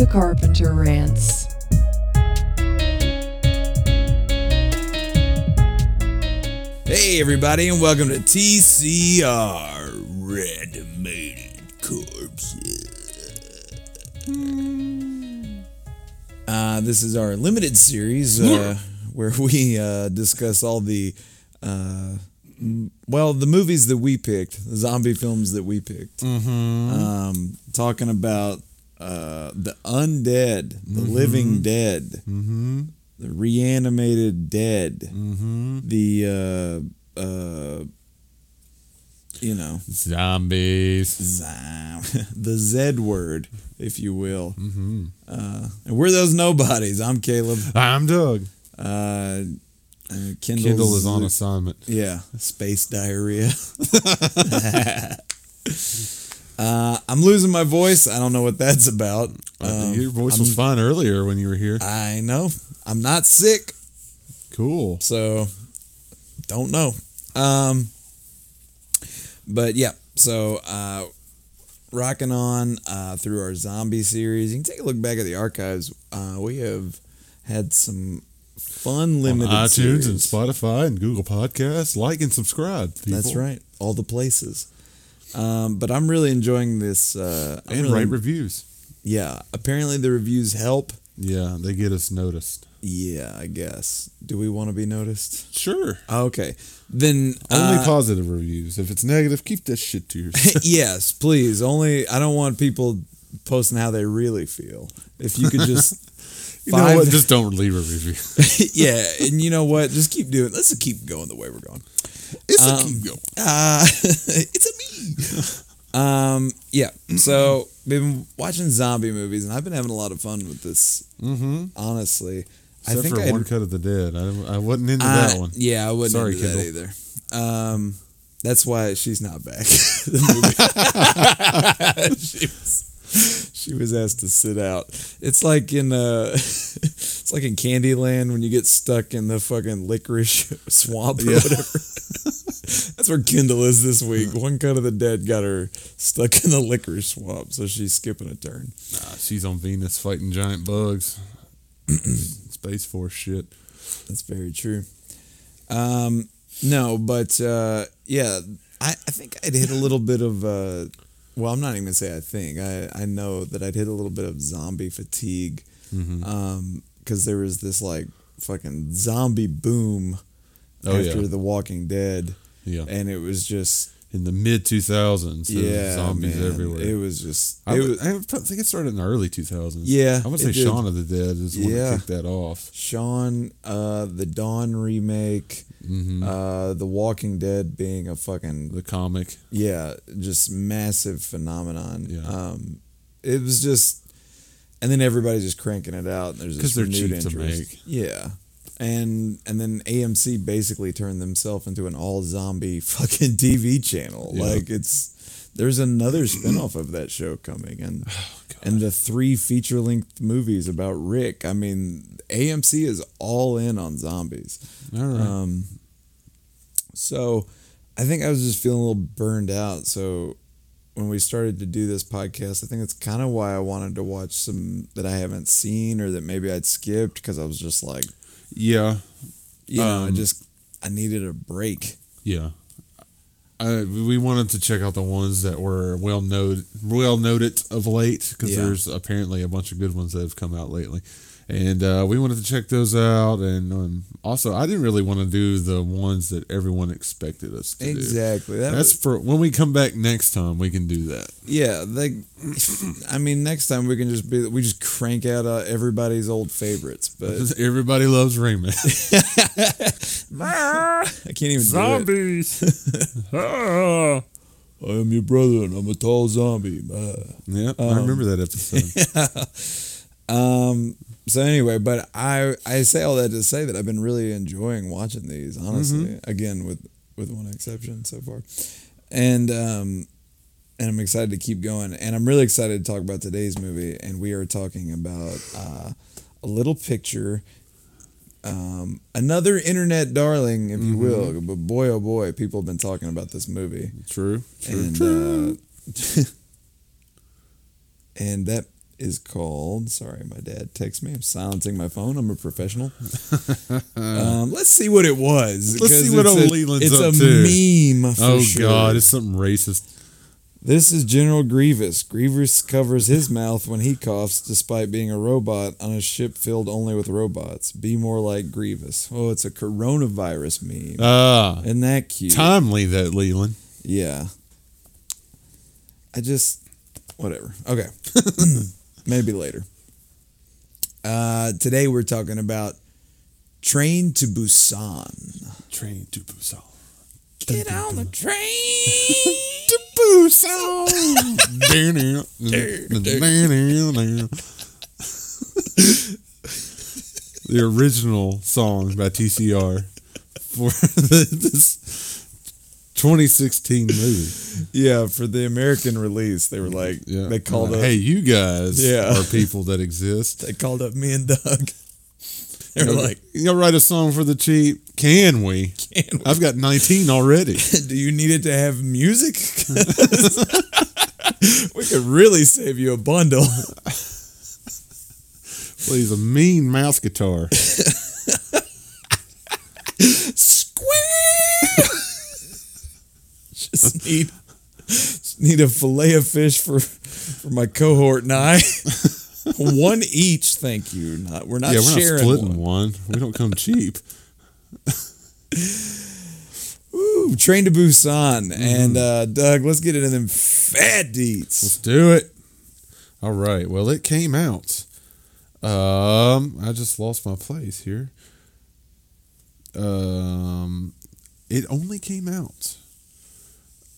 The Carpenter Rants. Hey, everybody, and welcome to TCR Rantimated Corpses. Uh, this is our limited series uh, where we uh, discuss all the, uh, well, the movies that we picked, the zombie films that we picked. Um, talking about uh, the undead, the living dead, the reanimated dead the uh uh you know Zombies. zom- the Z word, if you will. Mm-hmm. Uh, and we're those nobodies. I'm Caleb. I'm Doug. Uh, uh, Kendall is on assignment. Yeah, space diarrhea. uh, I'm losing my voice. I don't know what that's about. Um, Your voice was fine earlier when you were here. I know. I'm not sick. Cool. So don't know. Um but yeah, so uh rocking on uh through our zombie series. You can take a look back at the archives. Uh we have had some fun On limited iTunes series. and Spotify and Google Podcasts. Like and subscribe. People. That's right. All the places. Um, but I'm really enjoying this. Uh, I'm And really- write reviews. yeah. Apparently the reviews help. Yeah, they get us noticed. Yeah, I guess. Do we want to be noticed? Sure. Okay, then Only uh, positive reviews. If it's negative, keep that shit to yourself. yes, please. Only I don't want people posting how they really feel. If you could just you know what? Just don't leave a review. yeah, and you know what? Just keep doing. Let's just keep going the way we're going. It's Um, a keep going. Uh, it's a me. Um, yeah. So been watching zombie movies, and I've been having a lot of fun with this. Mm-hmm. Honestly, I Except think for I'd- one cut of the dead. I, I wasn't into I- that one. Yeah, I wasn't Sorry, into that Kendall. either. Um, that's why she's not back. She, was, she was asked to sit out. It's like in uh, it's like in Candyland when you get stuck in the fucking licorice swamp or Yeah. whatever. that's where Kendall is this week. One cut of the dead got her stuck in the licorice swamp, so she's skipping a turn. Nah, she's on Venus fighting giant bugs. Space Force shit. That's very true. Um, no, but uh, yeah, I, I think I'd hit a little bit of. Uh, well, I'm not even gonna say I think. I I know that I'd hit a little bit of zombie fatigue, Mm-hmm. um, because there was this like fucking zombie boom Oh, after yeah. The Walking Dead, Yeah. and it was just in the mid 2000s. yeah, zombies man, everywhere. It was just I, it was, I think it started in the early 2000s. Yeah, I would it say did. Shaun of the Dead is Yeah. that kicked that off. Sean, uh, the Dawn remake, hmm uh, The Walking Dead being a fucking the comic. yeah, just massive phenomenon. Yeah. Um, it was just, and then everybody's just cranking it out. And there's this 'Cause they're cheap to interest. make. Yeah, and and then AMC basically turned themselves into an all zombie fucking TV channel. Yeah. Like it's there's another spinoff of that show coming, and Oh, and the three feature length movies about Rick. I mean, AMC is all in on zombies. All right. Um, so I think I was just feeling a little burned out. So when we started to do this podcast, I think that's kind of why I wanted to watch some that I haven't seen or that maybe I'd skipped because I was just like, yeah. you know, I Um, just I needed a break. Yeah. I, we wanted to check out the ones that were well noted, well noted of late, because Yeah. there's apparently a bunch of good ones that have come out lately, and uh, we wanted to check those out. And um, also, I didn't really want to do the ones that everyone expected us to do. Exactly. That That's was, for when we come back next time. We can do that. yeah. Like, I mean, next time we can just be we just crank out uh, everybody's old favorites. But Everybody loves Raymond. I can't even do it. Zombies. Ah. I am your brother, and I'm a tall zombie. Ah. yeah, I Um, remember that episode. Um. So anyway, but I I say all that to say that I've been really enjoying watching these. Honestly, again with with one exception so far, and um, and I'm excited to keep going. And I'm really excited to talk about today's movie. And we are talking about uh, a little picture. Um, another internet darling, if you will, but boy oh boy, people have been talking about this movie True. True. and true. uh, and that is called. Sorry, my dad texts me. I'm silencing my phone. I'm a professional. um, let's see what it was. Let's see what old Leland's It's up a to. meme. Oh sure. God, it's something racist. This is General Grievous. Grievous covers his mouth when he coughs, despite being a robot on a ship filled only with robots. Be more like Grievous. Oh, it's a coronavirus meme. Ah, Isn't that cute? timely that Leland. Yeah. I just whatever. Okay. Maybe later. Uh today we're talking about Train to Busan. Train to Busan. Get on the train. To Busan. the original song by TCR for this 2016 movie. yeah, for the American release, they were like Yeah, they called Uh, up Hey, you guys Yeah. are people that exist. they called up me and Doug. They were like, "You'll write a song for the cheap? Can we? Can we? I've got 19 already." Do you need it to have music? we could really save you a bundle. Please, a mean mouse guitar. Square. Just need need a fillet of fish for for my cohort and I. one each, thank you. Not we're not yeah, we're not splitting one. one. We don't come cheap. Ooh, Train to Busan and uh, Doug. Let's get into them fat deets. Let's do it. All right. Well, it came out. Um, I just lost my place here. Um, it only came out.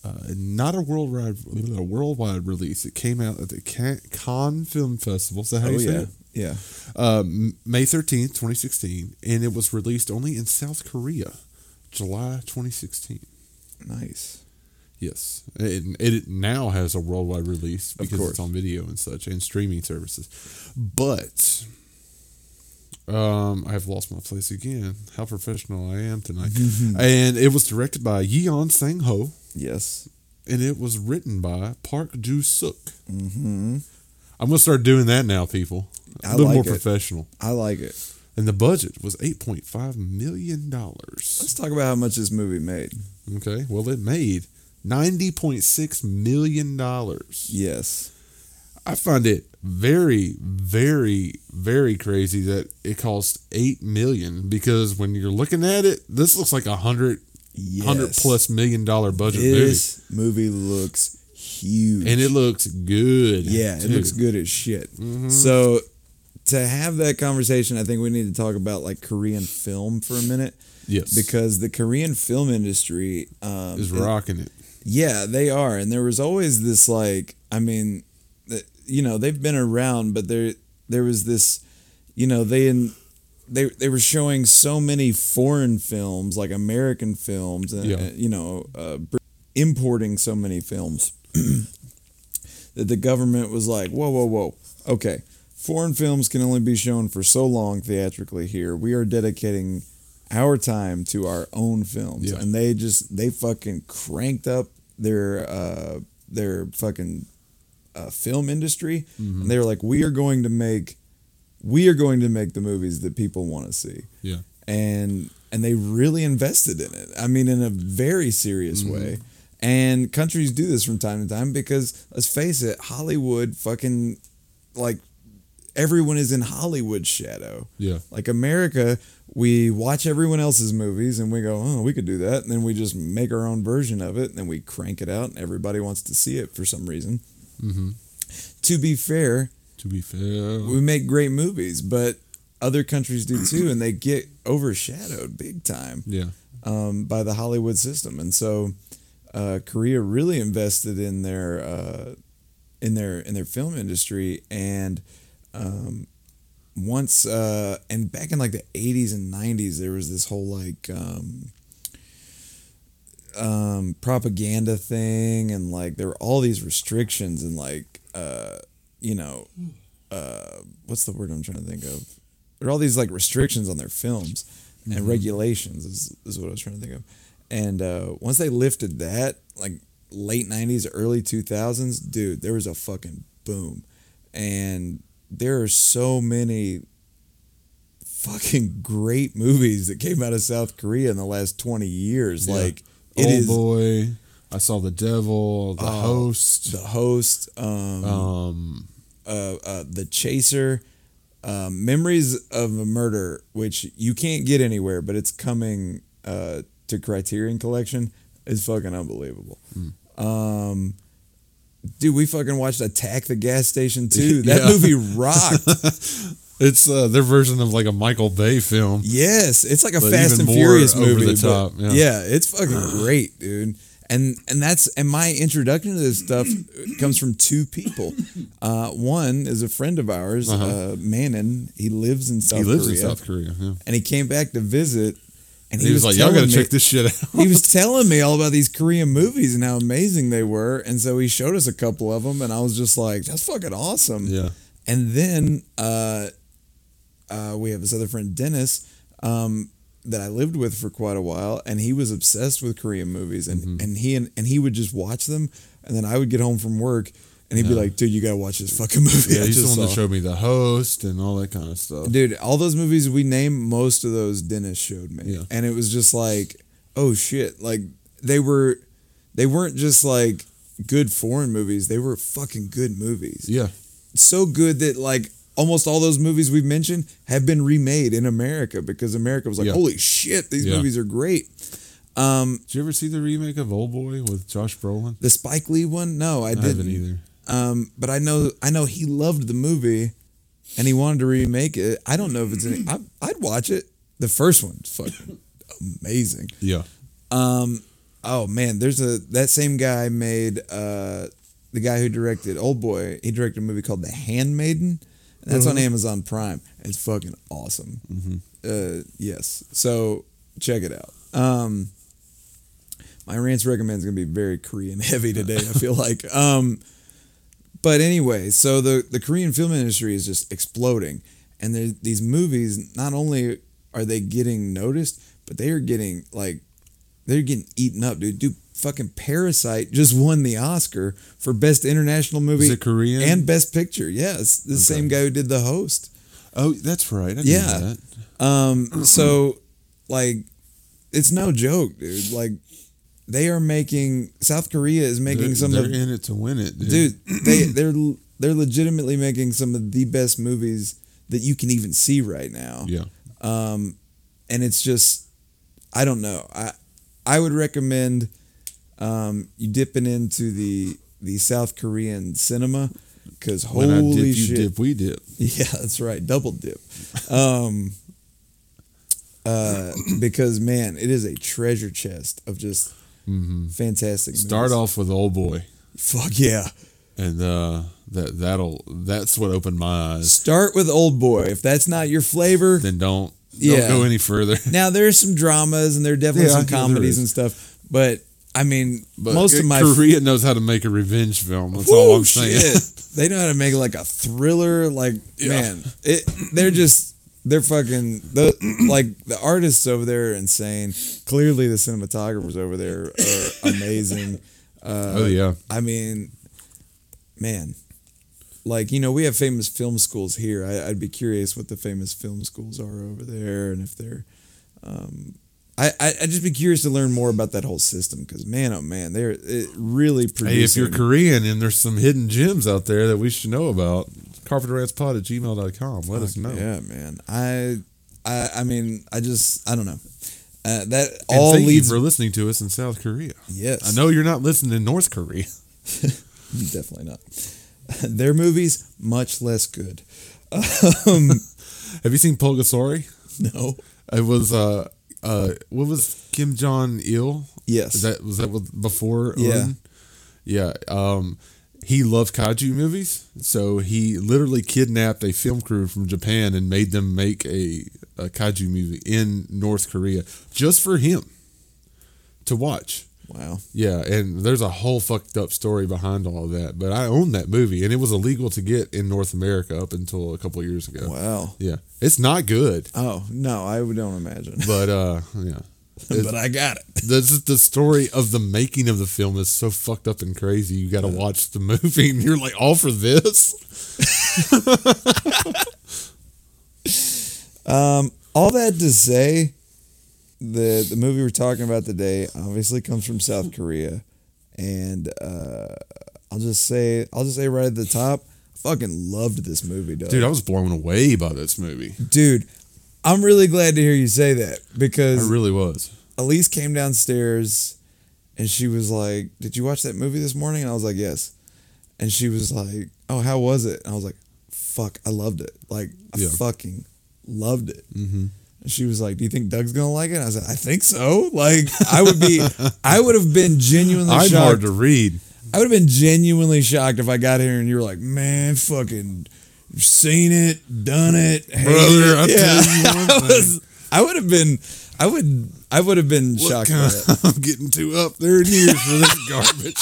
Uh, not a worldwide a worldwide release. It came out at the Ca- Cannes Film Festival. That how Oh you say yeah, it? yeah. Um, May thirteenth, twenty sixteen, and it was released only in South Korea, July twenty sixteen. Nice. Yes, it, it now has a worldwide release because it's on video and such and streaming services. But um, I've lost my place again. How professional I am tonight! and it was directed by Yeon Sang Ho, Yes. and it was written by Park Joo Suk. Mm-hmm. I'm gonna start doing that now, people. A I little like more it. professional. I like it. And the budget was eight point five million dollars. Let's talk about how much this movie made. Okay, well it made ninety point six million dollars. Yes. I find it very, very, very crazy that it cost eight million because when you're looking at it, this looks like a hundred, Yes. hundred plus million dollar budget movie, This movie looks huge. and it looks good. yeah, it too. Mm-hmm. looks good as shit. So to have that conversation, I think we need to talk about like Korean film for a minute Yes, because the Korean film industry um, is rocking it. Yeah, they are, and there was always this like, I mean, you know, they've been around, but there there was this, you know, they in they they were showing so many foreign films, like American films, and Yeah. uh, you know, uh, importing so many films that the government was like, whoa, whoa, whoa, okay, foreign films can only be shown for so long theatrically here. We are dedicating our time to our own films, Yeah. and they just they fucking cranked up their uh their fucking uh, film industry, and they were like, we are going to make we are going to make the movies that people want to see Yeah, and and they really invested in it. I mean, in a very serious way. And countries do this from time to time because let's face it, Hollywood fucking like everyone is in Hollywood's shadow. yeah, Like America, we watch everyone else's movies and we go, oh, we could do that. And then we just make our own version of it and then we crank it out and everybody wants to see it for some reason. Hmm To be fair, To be fair, we make great movies, but other countries do too, and they get overshadowed big time yeah, um, by the Hollywood system. And so, uh, Korea really invested in their uh, in their in their film industry, and um, once uh, and back in like the '80s and '90s, there was this whole like. Um, um, propaganda thing and like there were all these restrictions and like uh, you know uh, what's the word I'm trying to think of there are all these like restrictions on their films and regulations is, is what I was trying to think of and uh, once they lifted that like late 90s early 2000s dude there was a fucking boom and there are so many fucking great movies that came out of South Korea in the last 20 years. Yeah. Like it Old is boy. I saw the devil, the Oh, host. the host, um, um, uh, uh, the chaser, um, memories of a murder, which you can't get anywhere, but it's coming uh, to Criterion Collection, is fucking unbelievable. Hmm. Um, dude, we fucking watched Attack the Gas Station too. That Yeah. movie rocked. it's uh, their version of like a Michael Bay film. yes, it's like a Fast and Furious movie. top, yeah. it's fucking great, dude. And and that's and my introduction to this stuff comes from two people. Uh, one is a friend of ours, uh Uh-huh. Manon. He lives in South he lives Korea, in South Korea. Yeah. and he came back to visit. And He, was, like, "Y'all gotta me- check this shit out." he was telling me all about these Korean movies and how amazing they were, and so he showed us a couple of them, and I was just like, "That's fucking awesome." yeah. And then uh, uh, we have this other friend, Dennis, um, that I lived with for quite a while, and he was obsessed with Korean movies, and, Mm-hmm. and he and, and he would just watch them, and then I would get home from work, and he'd be like, "Dude, you gotta watch this fucking movie." Yeah, he's the one that saw." showed me the host and all that kind of stuff. Dude, all those movies we named, most of those Dennis showed me, Yeah. and it was just like, oh shit, like they were, they weren't just like good foreign movies; they were fucking good movies. Yeah, so good that like almost all those movies we've mentioned have been remade in America because America was like, Yeah. holy shit, these Yeah. movies are great. Um, did you ever see the remake of Old Boy with Josh Brolin? the Spike Lee one, no, I, I didn't haven't either. Um, but I know I know he loved the movie, and he wanted to remake it. I don't know if it's any. I, I'd watch it. The first one's fucking amazing. Yeah, Um, oh man, there's a that same guy made uh the guy who directed Old Boy. He directed a movie called The Handmaiden. That's on Mhm. Amazon Prime. It's fucking awesome. Uh, yes, so check it out. Um, my rants recommend is gonna be very Korean heavy today. I feel like. Um, but anyway, so the the Korean film industry is just exploding, and these movies. Not only are they getting noticed, but they are getting like they're getting eaten up, dude. Dude, fucking Parasite just won the Oscar for best international movie is it Korean? and best picture. Yes, the Okay. same guy who did the host. oh, that's right. Yeah. that. Um, so like, it's no joke, dude. Like, they are making South Korea is making they're, some they're of in it to win it, dude. dude. They they're they're legitimately making some of the best movies that you can even see right now. Yeah, Um, and it's just, I don't know. I I would recommend um, you dipping into the the South Korean cinema because when I holy dip, you shit, dip, we dip. yeah, that's right, double dip. Um, uh, because man, it is a treasure chest of just hmm fantastic. Start movies. off with Old Boy, fuck yeah. and uh, that that'll that's what opened my eyes. Start with Old Boy. If that's not your flavor, Then don't don't Yeah. go any further. now there's some dramas and there are definitely Yeah, some comedies and stuff, but I mean, But most of my Korea knows how to make a revenge film. That's all I'm saying. shit. they know how to make like a thriller. Like Yeah. man, it they're just they're fucking the like the artists over there are insane. Clearly, the cinematographers over there are amazing. Uh, oh yeah, I mean, man, like you know, we have famous film schools here. I, I'd be curious what the famous film schools are over there, and if they're. Um, I, I I'd just be curious to learn more about that whole system because man, oh man, they're it really producing. Hey, if you're Korean and there's some hidden gems out there that we should know about, carpenterrantspod at gmail.com. Let us know. Yeah, man. I, I, I mean, I just, I don't know. Uh, that And all leads. you for listening to us in South Korea. yes, I know you're not listening in North Korea. definitely not. Their movies much less good. Um, Have you seen Pulgasori? no. It was uh uh what was Kim Jong Il? Yes. Is that was that what, before? Yeah. Odin? Yeah. Um, he loved kaiju movies, so he literally kidnapped a film crew from Japan and made them make a, a kaiju movie in North Korea just for him to watch. Wow. Yeah, and there's a whole fucked up story behind all of that. But I own that movie, and it was illegal to get in North America up until a couple years ago. Wow. Yeah, it's not good, Oh no, I don't imagine. but uh, yeah, but I got it. This is the story of the making of the film is so fucked up and crazy. You got to watch the movie, and you're like, all for this. Um, all that to say, the the movie we're talking about today obviously comes from South Korea, and uh, I'll just say I'll just say right at the top, I fucking loved this movie, dog. Dude, I was blown away by this movie. Dude, I'm really glad to hear you say that because I really was. Elise came downstairs and she was like, "Did you watch that movie this morning?" And I was like, "Yes." And she was like, "Oh, how was it?" And I was like, "Fuck, I loved it. Like, I Yeah. fucking loved it." Mm-hmm. And she was like, "Do you think Doug's gonna like it?" And I said, "I think so. Like, I would be, I would have been genuinely I'm shocked. hard to read. I would have been genuinely shocked if I got here and you were like, man, fucking seen it, done it, Brother, it. I'll tell you one I, was, I would have been, I would, I would have been shocked by Look, it. I'm getting too up there in years for this garbage.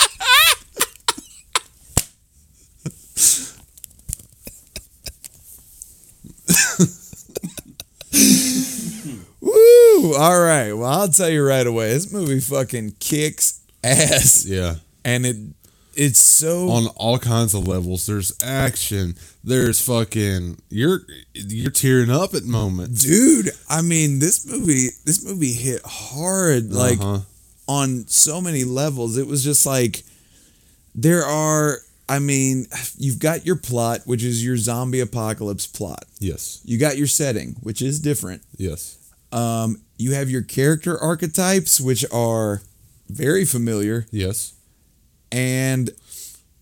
Woo! All right. Well, I'll tell you right away. This movie fucking kicks ass, Yeah. and it, it's so On all kinds of levels. There's action. There's fucking you're you're tearing up at moments. dude. I mean, this movie, this movie hit hard. Like. Uh-huh. on so many levels. It was just like there are I mean, you've got your plot, which is your zombie apocalypse plot. Yes. You got your setting, which is different. Yes. Um, you have your character archetypes, which are very familiar. Yes. And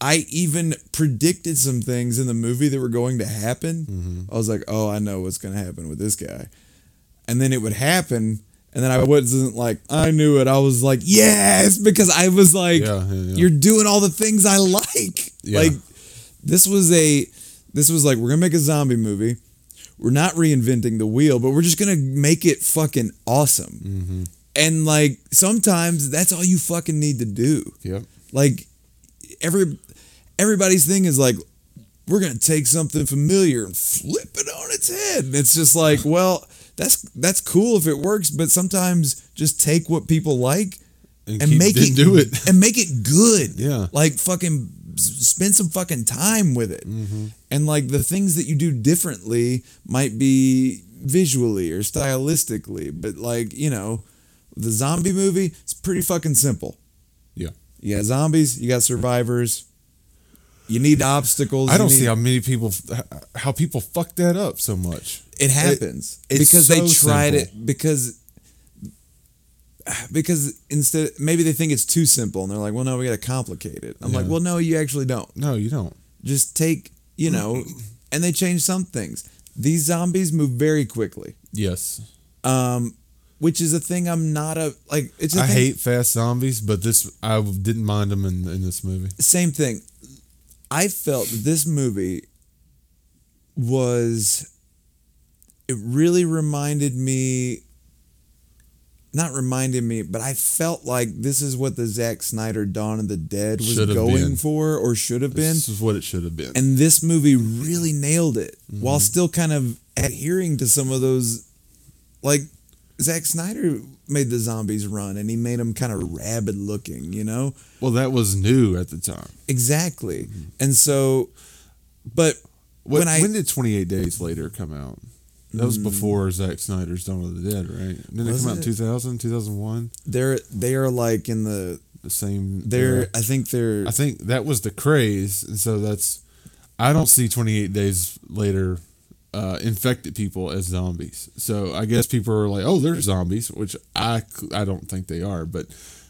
I even predicted some things in the movie that were going to happen. I was like, oh, I know what's going to happen with this guy. And then it would happen. And then I wasn't like, I knew it. I was like, yes, because I was like, Yeah, yeah, yeah. you're doing all the things I like. Like, this was a, this was like, we're going to make a zombie movie. We're not reinventing the wheel, but we're just to make it fucking awesome. Mm-hmm. And like, sometimes that's all you fucking need to do Yep. like every everybody's thing is like we're gonna take something familiar and flip it on its head and it's just like well that's that's cool if it works but sometimes just take what people like And, and make it do it. and make it good Yeah. like fucking spend some fucking time with it Mm-hmm. and like the things that you do differently might be visually or stylistically but like you know the zombie movie it's pretty fucking simple Yeah. you got zombies, you got survivors. You need obstacles. I don't need- see how many people how people fuck that up so much. it happens it's because they tried simple. it because because instead maybe they think it's too simple and they're like, well, no, we got to complicate it. I'm like, well, no, you actually don't. No, you don't. Just take, you know, and they change some things. These zombies move very quickly, Yes. um, which is a thing I'm not a like. It's a I thing- hate fast zombies, but this I didn't mind them in in this movie. same thing. I felt that this movie was it really reminded me not reminded me, but I felt like this is what the Zack Snyder Dawn of the Dead was Should have going been. for or should have been. This is what it should have been. And this movie really nailed it Mm-hmm. while still kind of adhering to some of those like Zack Snyder made the zombies run and he made them kind of rabid looking, you know? well, that was new at the time. Exactly. And so, but When, when I when did 28 Days Later come out? That was before Zack Snyder's Dawn of the Dead, right? Didn't it come out in it? 2000, 2001? they're they are like in the The same. they're era? I think they're I think that was the craze, and so that's. I don't see 28 Days Later uh, infected people as zombies. So I guess people are like, "Oh, they're zombies," which I I don't think they are, but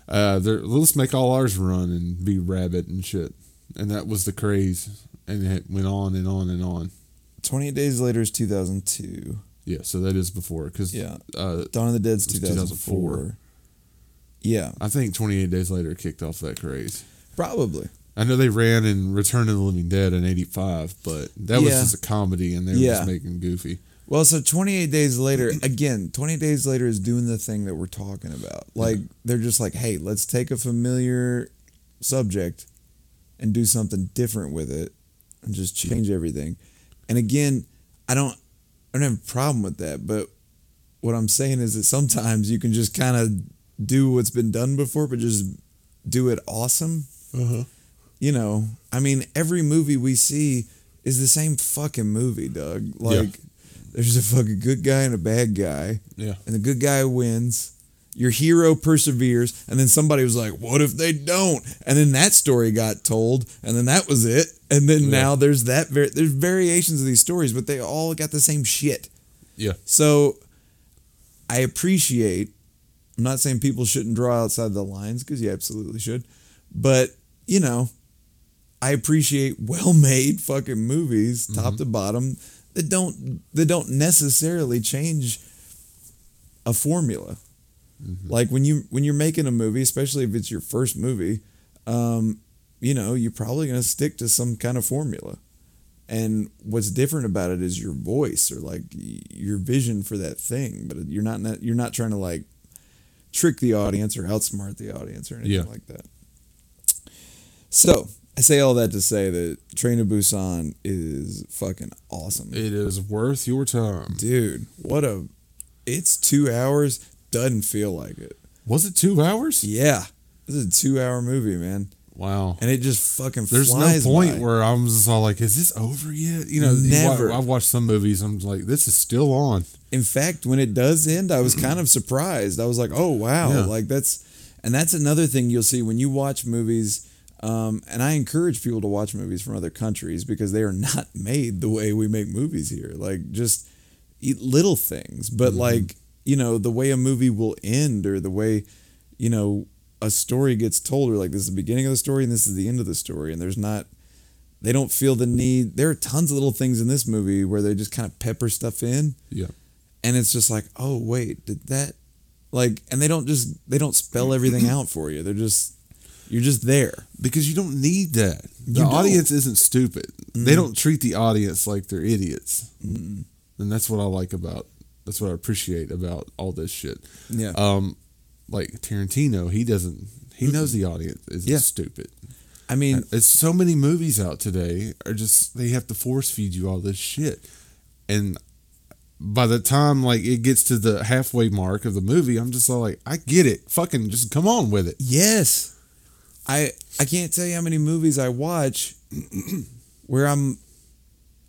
uh, they're let's make all ours run and be rabid and shit. And that was the craze, and it went on and on and on. 28 Days Later is 2002. Yeah, so that is before because Yeah. uh, Dawn of the Dead's It 2004. 2004. Yeah, I think 28 Days Later kicked off that craze. probably. I know they ran in Return of the Living Dead in '85, but that was just a comedy, and they were Yeah. just making goofy. Well, so 28 Days Later, again, 28 Days Later is doing the thing that we're talking about. Like, they're just like, hey, let's take a familiar subject and do something different with it and just change everything. And again, I don't, I don't have a problem with that, but what I'm saying is that sometimes you can just kind of do what's been done before, but just do it awesome. Uh-huh. You know, I mean, every movie we see is the same fucking movie, Doug. Like, there's a fucking good guy and a bad guy, Yeah. and the good guy wins. Your hero perseveres, and then somebody was like, "What if they don't?" And then that story got told, and then that was it. And then Yeah. now there's that. Var- there's variations of these stories, but they all got the same shit. Yeah. So I appreciate. I'm not saying people shouldn't draw outside the lines because you absolutely should, but you know, I appreciate well-made fucking movies, top mm-hmm. to bottom, that don't that don't necessarily change a formula. Like when you when you're making a movie, especially if it's your first movie, um, you know, you're probably gonna stick to some kind of formula. And what's different about it is your voice or like your vision for that thing. But you're not not- you're not trying to like trick the audience or outsmart the audience or anything Yeah. like that. So I say all that to say that Train to Busan is fucking awesome, It is worth your time. dude. What a! It's two hours. Doesn't feel like it. Was it two hours? Yeah, this is a two-hour movie, man, Wow. and it just fucking There's flies no point by. where I'm just all like, is this over yet? You know, Never. I've watched some movies. I'm like, this is still on. in fact, when it does end, I was kind of surprised. I was like, "Oh wow!" Yeah. Like that's, and that's another thing you'll see when you watch movies. Um, and I encourage people to watch movies from other countries because they are not made the way we make movies here. Like just eat little things, but like you know the way a movie will end or the way you know a story gets told or like this is the beginning of the story and this is the end of the story and there's not they don't feel the need there are tons of little things in this movie where they just kind of pepper stuff in Yeah. and it's just like oh wait did that like and they don't just they don't spell everything out for you they're just you're just there Because you don't need that. The You don't. audience isn't stupid. They mm-hmm. don't treat the audience like they're idiots. And that's what I like about. That's what I appreciate about all this shit. yeah Um, like Tarantino, he doesn't. He knows the audience isn't Yeah. stupid. i mean It's so many movies out today are just they have to force feed you all this shit, and by the time like it gets to the halfway mark of the movie, I'm just all like, I get it. Fucking just come on with it. yes i i can't tell you how many movies i watch where i'm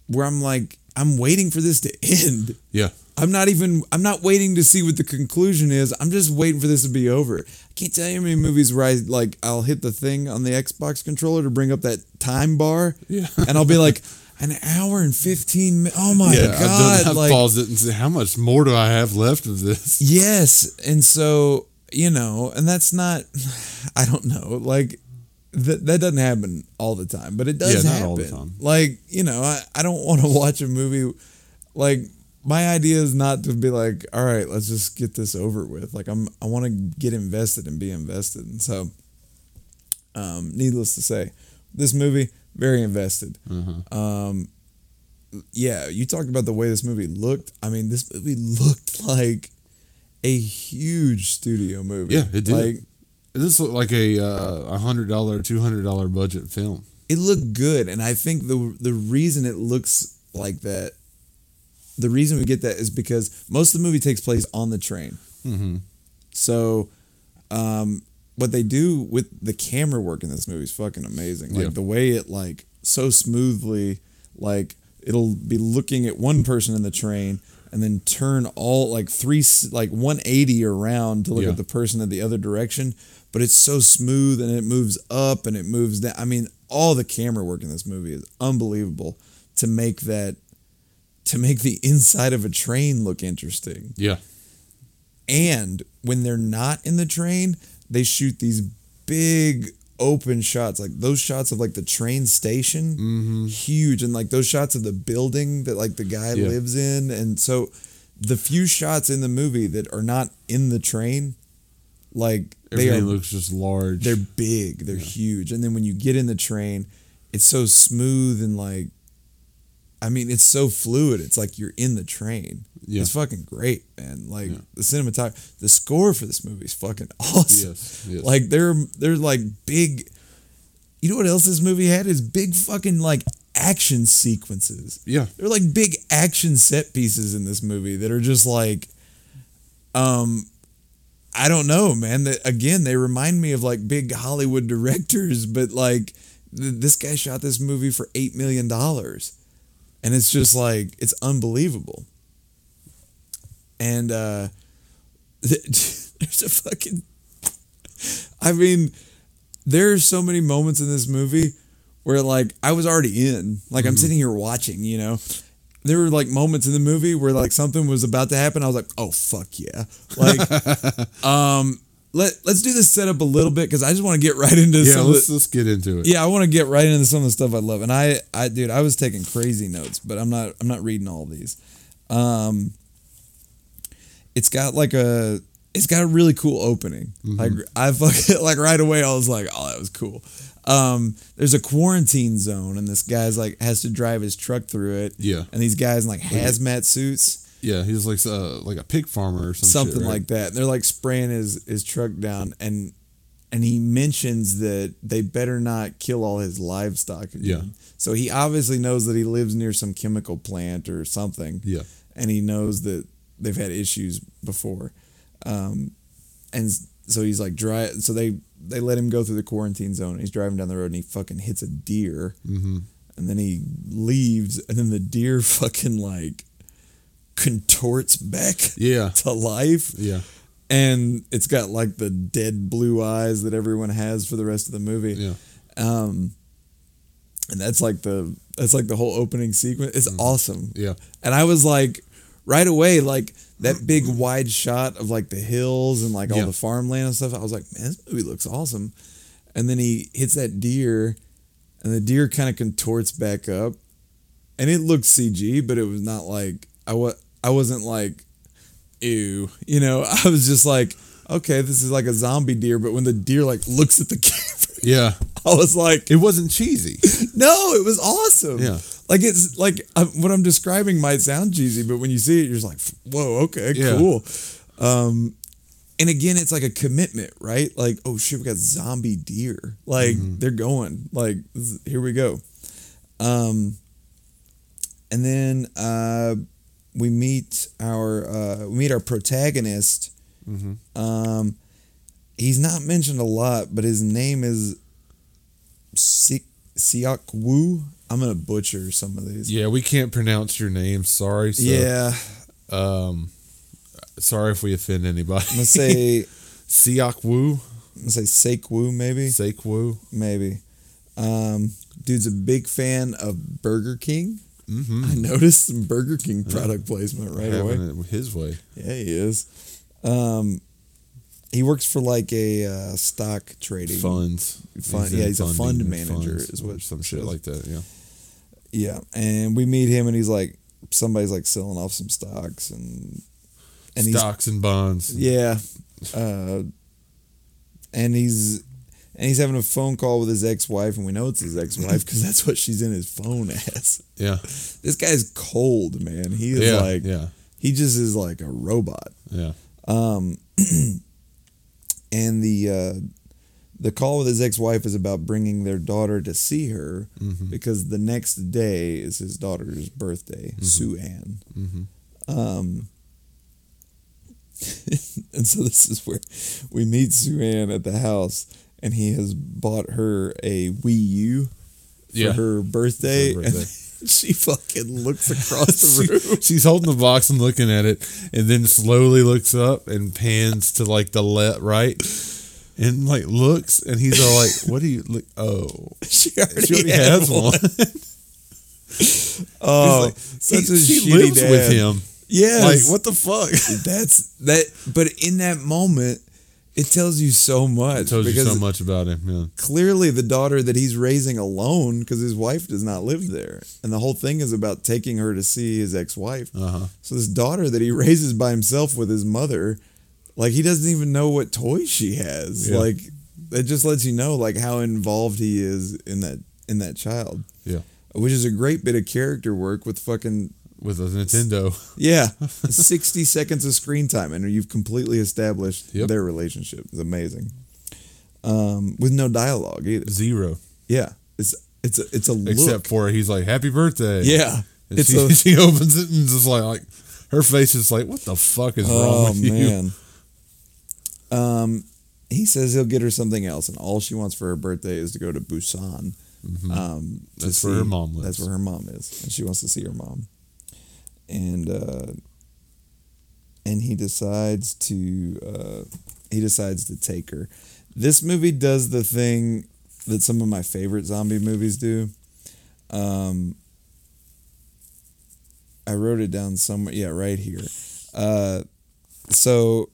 where i'm like i'm waiting for this to end Yeah, I'm not even I'm not waiting to see what the conclusion is. I'm just waiting for this to be over. I can't tell you how many movies where I like I'll hit the thing on the Xbox controller to bring up that time bar. Yeah. And I'll be like, an hour and fifteen minutes. Oh my yeah. I've, god. done, I've like paused it and say how much more do I have left of this? Yes. And so, you know, and that's not I don't know, like that that doesn't happen all the time, but it does Yeah, not happen. all the time. Like, you know, I, I don't want to watch a movie like my idea is not to be like, all right, let's just get this over with. Like I'm I want to get invested and be invested. And so um needless to say, this movie very invested. Mm-hmm. Um yeah, you talked about the way this movie looked. I mean, this movie looked like a huge studio movie. Yeah, it did. Like This looked like a uh, a hundred dollar, two hundred dollar budget film. it looked good, and I think the the reason it looks like that, the reason we get that is because most of the movie takes place on the train. Mm-hmm. So, um, what they do with the camera work in this movie is fucking amazing. Like Yeah. the way it like so smoothly, like it'll be looking at one person in the train and then turn all like three like 180 around to look Yeah. at the person in the other direction. But it's so smooth and it moves up and it moves down. I mean, all the camera work in this movie is unbelievable to make that to make the inside of a train look interesting. Yeah, And when they're not in the train, they shoot these big open shots, like those shots of like the train station, Mm-hmm. huge, and like those shots of the building that like the guy Yeah. lives in. And so the few shots in the movie that are not in the train, like they are looks just large. they're big, they're huge. And then when you get in the train, it's so smooth and like I mean, it's so fluid. It's like you're in the train. Yeah. It's fucking great, man. Like Yeah. the cinematography, the score for this movie is fucking awesome. yes, yes. Like they're they're like big. You know what else this movie had is big fucking like action sequences. yeah, They're like big action set pieces in this movie that are just like um, I don't know, man. That again, they remind me of like big Hollywood directors, but like th- this guy shot this movie for eight million dollars, and it's just like it's unbelievable. And uh, there's a fucking, I mean, there's so many moments in this movie where like I was already in, like I'm sitting here watching, you know. There were like moments in the movie where like something was about to happen. I was like, "Oh fuck yeah!" Like, um, let let's do this setup a little bit because I just want to get right into Yeah, some. let's the, let's get into it. yeah, I want to get right into some of the stuff I love, and I, I, dude, I was taking crazy notes, but I'm not, I'm not reading all these. Um, it's got like a, it's got a really cool opening. Like I fucking like right away, I was like, oh, that was cool. Um, there's a quarantine zone, and this guy's like has to drive his truck through it. Yeah. and these guys in like hazmat suits Yeah, he's like uh, like a pig farmer or some shit, something right? like that. And they're like spraying his his truck down, and and he mentions that they better not kill all his livestock. Again. Yeah. So he obviously knows that he lives near some chemical plant or something. Yeah. And he knows that they've had issues before, um, and so he's like dry. So they they let him go through the quarantine zone. He's driving down the road and he fucking hits a deer, Mm-hmm. and then he leaves, and then the deer fucking like contorts back Yeah. to life Yeah. and it's got like the dead blue eyes that everyone has for the rest of the movie. Yeah. Um, and that's like the that's like the whole opening sequence. It's awesome. Yeah. And I was like, right away, like that big wide shot of like the hills and like all Yeah. the farmland and stuff. I was like, man, this movie looks awesome. And then he hits that deer, and the deer kind of contorts back up, and it looked CG, but it was not like I was. I wasn't like, ew, you know. I was just like, okay, this is like a zombie deer. But when the deer like looks at the camera, Yeah. I was like, It wasn't cheesy. no, it was awesome. Yeah. Like it's like uh, what I'm describing might sound cheesy, but when you see it, you're just like, whoa, okay, Yeah. cool. Um, and again, it's like a commitment, right? Like, oh shit, we got zombie deer. Like they're going. Like here we go. Um, and then uh, we meet our uh, we meet our protagonist. Um, he's not mentioned a lot, but his name is Sik Siak Wu. I'm gonna butcher some of these. Yeah, we can't pronounce your name. Sorry. So, yeah. Um, sorry if we offend anybody. I'm gonna say Siak Wu, I'm gonna say Sake Wu maybe. Sake Wu. Maybe. Um, dude's a big fan of Burger King. Mm-hmm. I noticed some Burger King product placement right away. Having it his way. Yeah, he is. Um, he works for like a uh, stock trading Funds. Fund- in yeah, he's a fund manager is what some shit like that. Yeah. Yeah, and we meet him, and he's like, somebody's like selling off some stocks, and and Stocks and bonds. Yeah. Uh, and he's and he's having a phone call with his ex-wife, and we know it's his ex-wife because that's what she's in his phone as. Yeah. This guy's cold, man. He is Yeah. like yeah. he just is like a robot. Yeah. Um, and the uh, the call with his ex-wife is about bringing their daughter to see her Mm-hmm. because the next day is his daughter's birthday, Mm-hmm. Sue Ann. Mhm. Um, and so this is where we meet Sue Ann at the house, and he has bought her a Wii U for Yeah. her birthday, For her and birthday. she fucking looks across the She- room. she's holding the box and looking at it, and then slowly looks up and pans to like the left, right, and like looks, and he's all like, "What do you look? Oh, She already, she already has one." Oh, like, such he- a she lives dad. with him. Yes. Like, what the fuck? That's that. But in that moment, it tells you so much. It tells you so much about him. Yeah. Clearly, the daughter that he's raising alone because his wife does not live there, and the whole thing is about taking her to see his ex-wife. Uh huh. So this daughter that he raises by himself with his mother, like he doesn't even know what toys she has. Yeah. Like it just lets you know like how involved he is in that in that child. Yeah. Which is a great bit of character work with fucking With a Nintendo. yeah, sixty seconds of screen time, and you've completely established Yep. their relationship. It's amazing, um, with no dialogue either. Zero. Yeah, it's it's a it's a look. Except for he's like, "Happy birthday." yeah, And she, a she opens it and just like, like Her face is like, what the fuck is wrong Oh with you? man. Um, he says he'll get her something else, and all she wants for her birthday is to go to Busan. Um, to Mm-hmm. That's where her mom lives. That's where her mom is, and she wants to see her mom. And uh, and he decides to uh, he decides to take her. This movie does the thing that some of my favorite zombie movies do. Um, I wrote it down somewhere. Yeah, right here. Uh, so,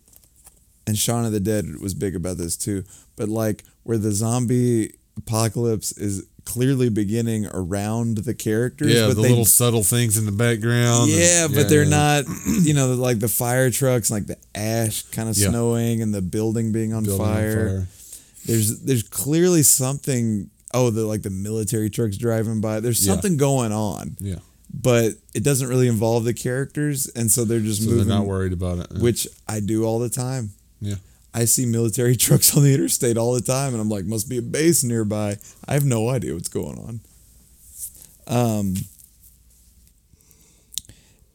and Shaun of the Dead was big about this too. But like where the zombie apocalypse is clearly beginning around the characters, Yeah, but the they, little subtle things in the background. and- yeah, but they're yeah. not. You know, like the fire trucks, like the ash kind of Yeah. snowing, and the building being on, Building on fire. There's there's clearly something. Oh, the like the military trucks driving by. There's Yeah. something going on Yeah. but it doesn't really involve the characters, and so they're just So moving. they're not worried about it. which I do all the time. Yeah. I see military trucks on the interstate all the time, and I'm like, must be a base nearby. I have no idea what's going on. Um,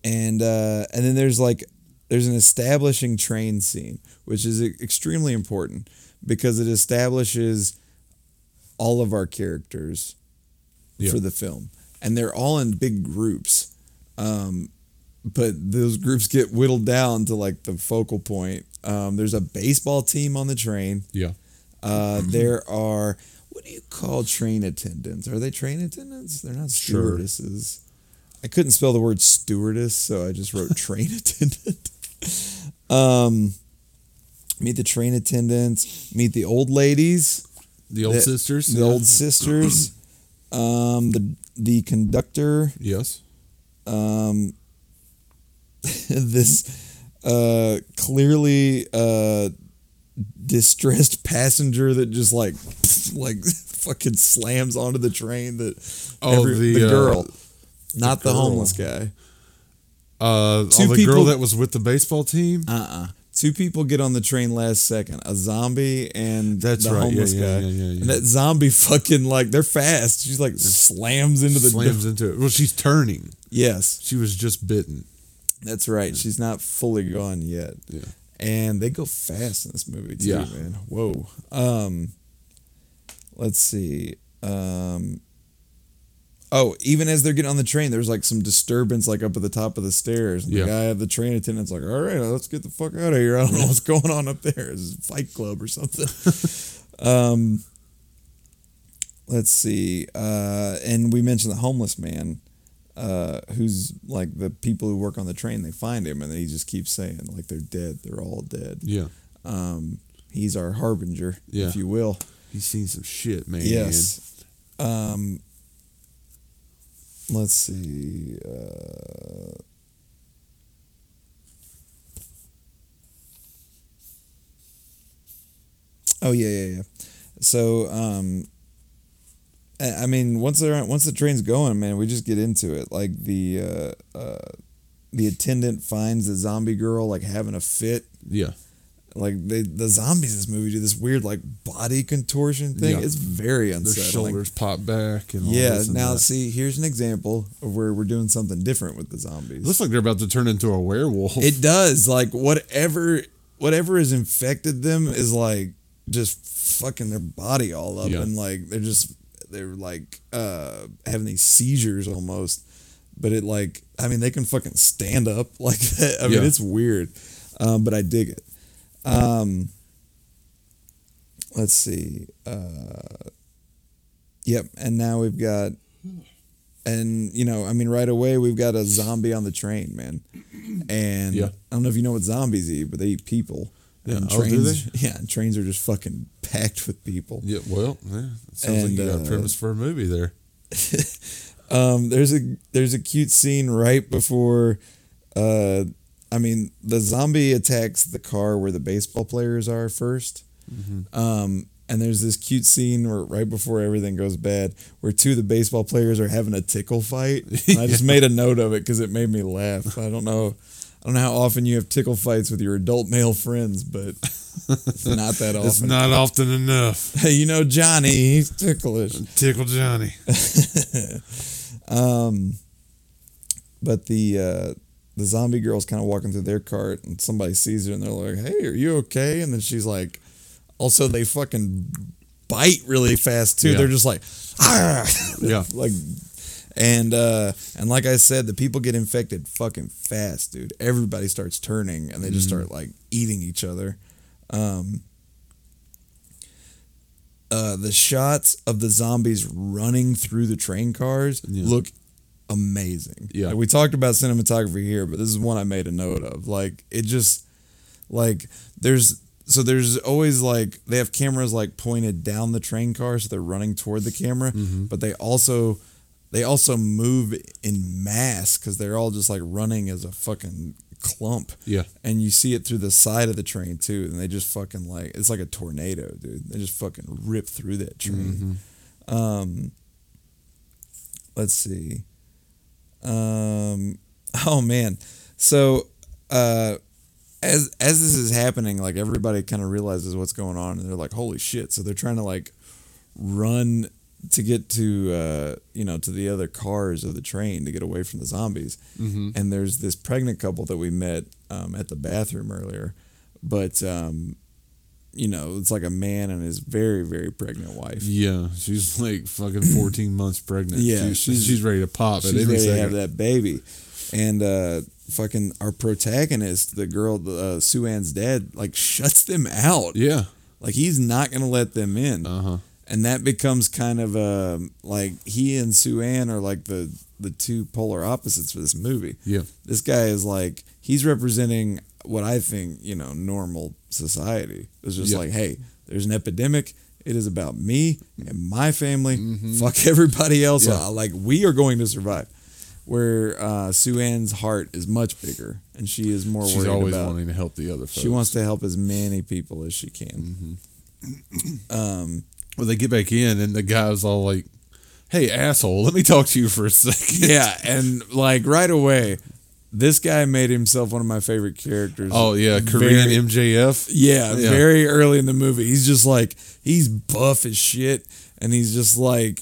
and uh, and then there's like there's an establishing train scene, which is extremely important because it establishes all of our characters Yeah. for the film, and they're all in big groups. Um, but those groups get whittled down to like the focal point. Um, there's a baseball team on the train. Yeah. Uh, there are what do you call train attendants? Are they train attendants? They're not Sure. stewardesses. I couldn't spell the word stewardess, so I just wrote train attendant. Um, meet the train attendants. Meet the old ladies, The old The- sisters. the yeah. old sisters. Um, the the conductor. Yes. Um, this uh, clearly uh, distressed passenger that just like like fucking slams onto the train that Oh, the, uh, girl not the, girl. homeless guy Uh, Two oh, the people- girl that was with the baseball team. uh-uh two people get on the train last second a zombie and That's the right. Homeless yeah, guy yeah, yeah, yeah. and that zombie fucking like they're fast she's like slams into the slams into it. Well, she's turning. yes She was just bitten. That's right she's not fully gone yet Yeah. and they go fast in this movie too, Yeah. man. Whoa. Um, let's see. Um, oh, even as they're getting on the train, there's like some disturbance, like up at the top of the stairs. And Yeah. The guy at the train attendant's like, "All right, let's get the fuck out of here. I don't know what's going on up there. Is Fight Club or something?" um, let's see. Uh, and we mentioned the homeless man. Uh, who's like the people who work on the train? They find him, and he just keeps saying like they're dead. They're all dead. Yeah. Um, he's our harbinger, Yeah. if you will. He's seen some shit, man. Yes. Um, let's see. Uh, oh yeah, yeah, yeah. So, um, I mean, once they're once the train's going, man, we just get into it. Like the uh, uh, the attendant finds the zombie girl like having a fit. Yeah. Like they, the zombies in this movie do this weird like body contortion thing. Yeah. It's very Their unsettling. shoulders pop back and all Yeah. Now that. see, here's an example of where we're doing something different with the zombies. looks like they're about to turn into a werewolf. It does. Like whatever whatever has infected them is like just fucking their body all up Yeah. and like they're just they're like uh having these seizures almost. But it like I mean they can fucking stand up like that. I mean Yeah. it's weird. Um, but I dig it. Um let's see. Uh Yep, and now we've got and you know, I mean right away we've got a zombie on the train, man. And Yeah. I don't know if you know what zombies eat, but they eat people. Yeah. And Oh, do trains, yeah, and trains are just fucking packed with people. yeah. Well, yeah. It sounds like you got uh, a premise for a movie there. Um, there's a there's a cute scene right before, uh, I mean the zombie attacks the car where the baseball players are 1st Mm-hmm. Um, and there's this cute scene where right before everything goes bad, where two of the baseball players are having a tickle fight. And I just made a note of it because it made me laugh. I don't know, I don't know how often you have tickle fights with your adult male friends, but it's not that often. It's not often enough. Hey, you know Johnny, he's ticklish. Tickle Johnny. Um, but the uh, the zombie girl's kind of walking through their cart, and somebody sees her, and they're like, "Hey, are you okay?" And then she's like, also they fucking bite really fast too. Yeah. They're just like, ah, Yeah. like, and uh, and like I said, the people get infected fucking fast, dude. Everybody starts turning, and they just Mm-hmm. start like eating each other. Um, uh, the shots of the zombies running through the train cars Yeah. look amazing. Yeah. Like, we talked about cinematography here, but this is one I made a note of. Like it just like there's so there's always like they have cameras like pointed down the train car so they're running toward the camera, Mm-hmm. but they also they also move in mass because they're all just like running as a fucking clump. Yeah. and you see it through the side of the train too and they just fucking like it's like a tornado dude. They just fucking rip through that train. Um let's see. Um oh man. So uh as as this is happening like everybody kind of realizes what's going on and they're like holy shit. So they're trying to like run to get to uh you know to the other cars of the train to get away from the zombies. And there's this pregnant couple that we met um, at the bathroom earlier. But um you know it's like a man and his very very pregnant wife. Yeah, she's like fucking 14 months pregnant. Yeah, she's, she's- she's, ready to pop she's ready to have that baby. And uh fucking our protagonist the girl uh, sue ann's dad like shuts them out. Yeah. like he's not gonna let them in. Uh huh. And that becomes kind of uh, like he and Sue Ann are like the the two polar opposites for this movie. Yeah. This guy is like he's representing what I think you know normal society. It's just Yeah. like, hey, there's an epidemic. It is about me and my family. Mm-hmm. Fuck everybody else. Yeah. Uh, Like we are going to survive. Where uh, Sue Ann's heart is much bigger, and she is more She's always about. wanting to help the other folks. She wants to help as many people as she can. Mm-hmm. Um, Well, they get back in, and the guy's all like, "Hey, asshole, let me talk to you for a second. yeah, and like right away, this guy made himself one of my favorite characters. Oh yeah, Korean Very- MJF. yeah, Yeah. very early in the movie, he's just like he's buff as shit, and he's just like,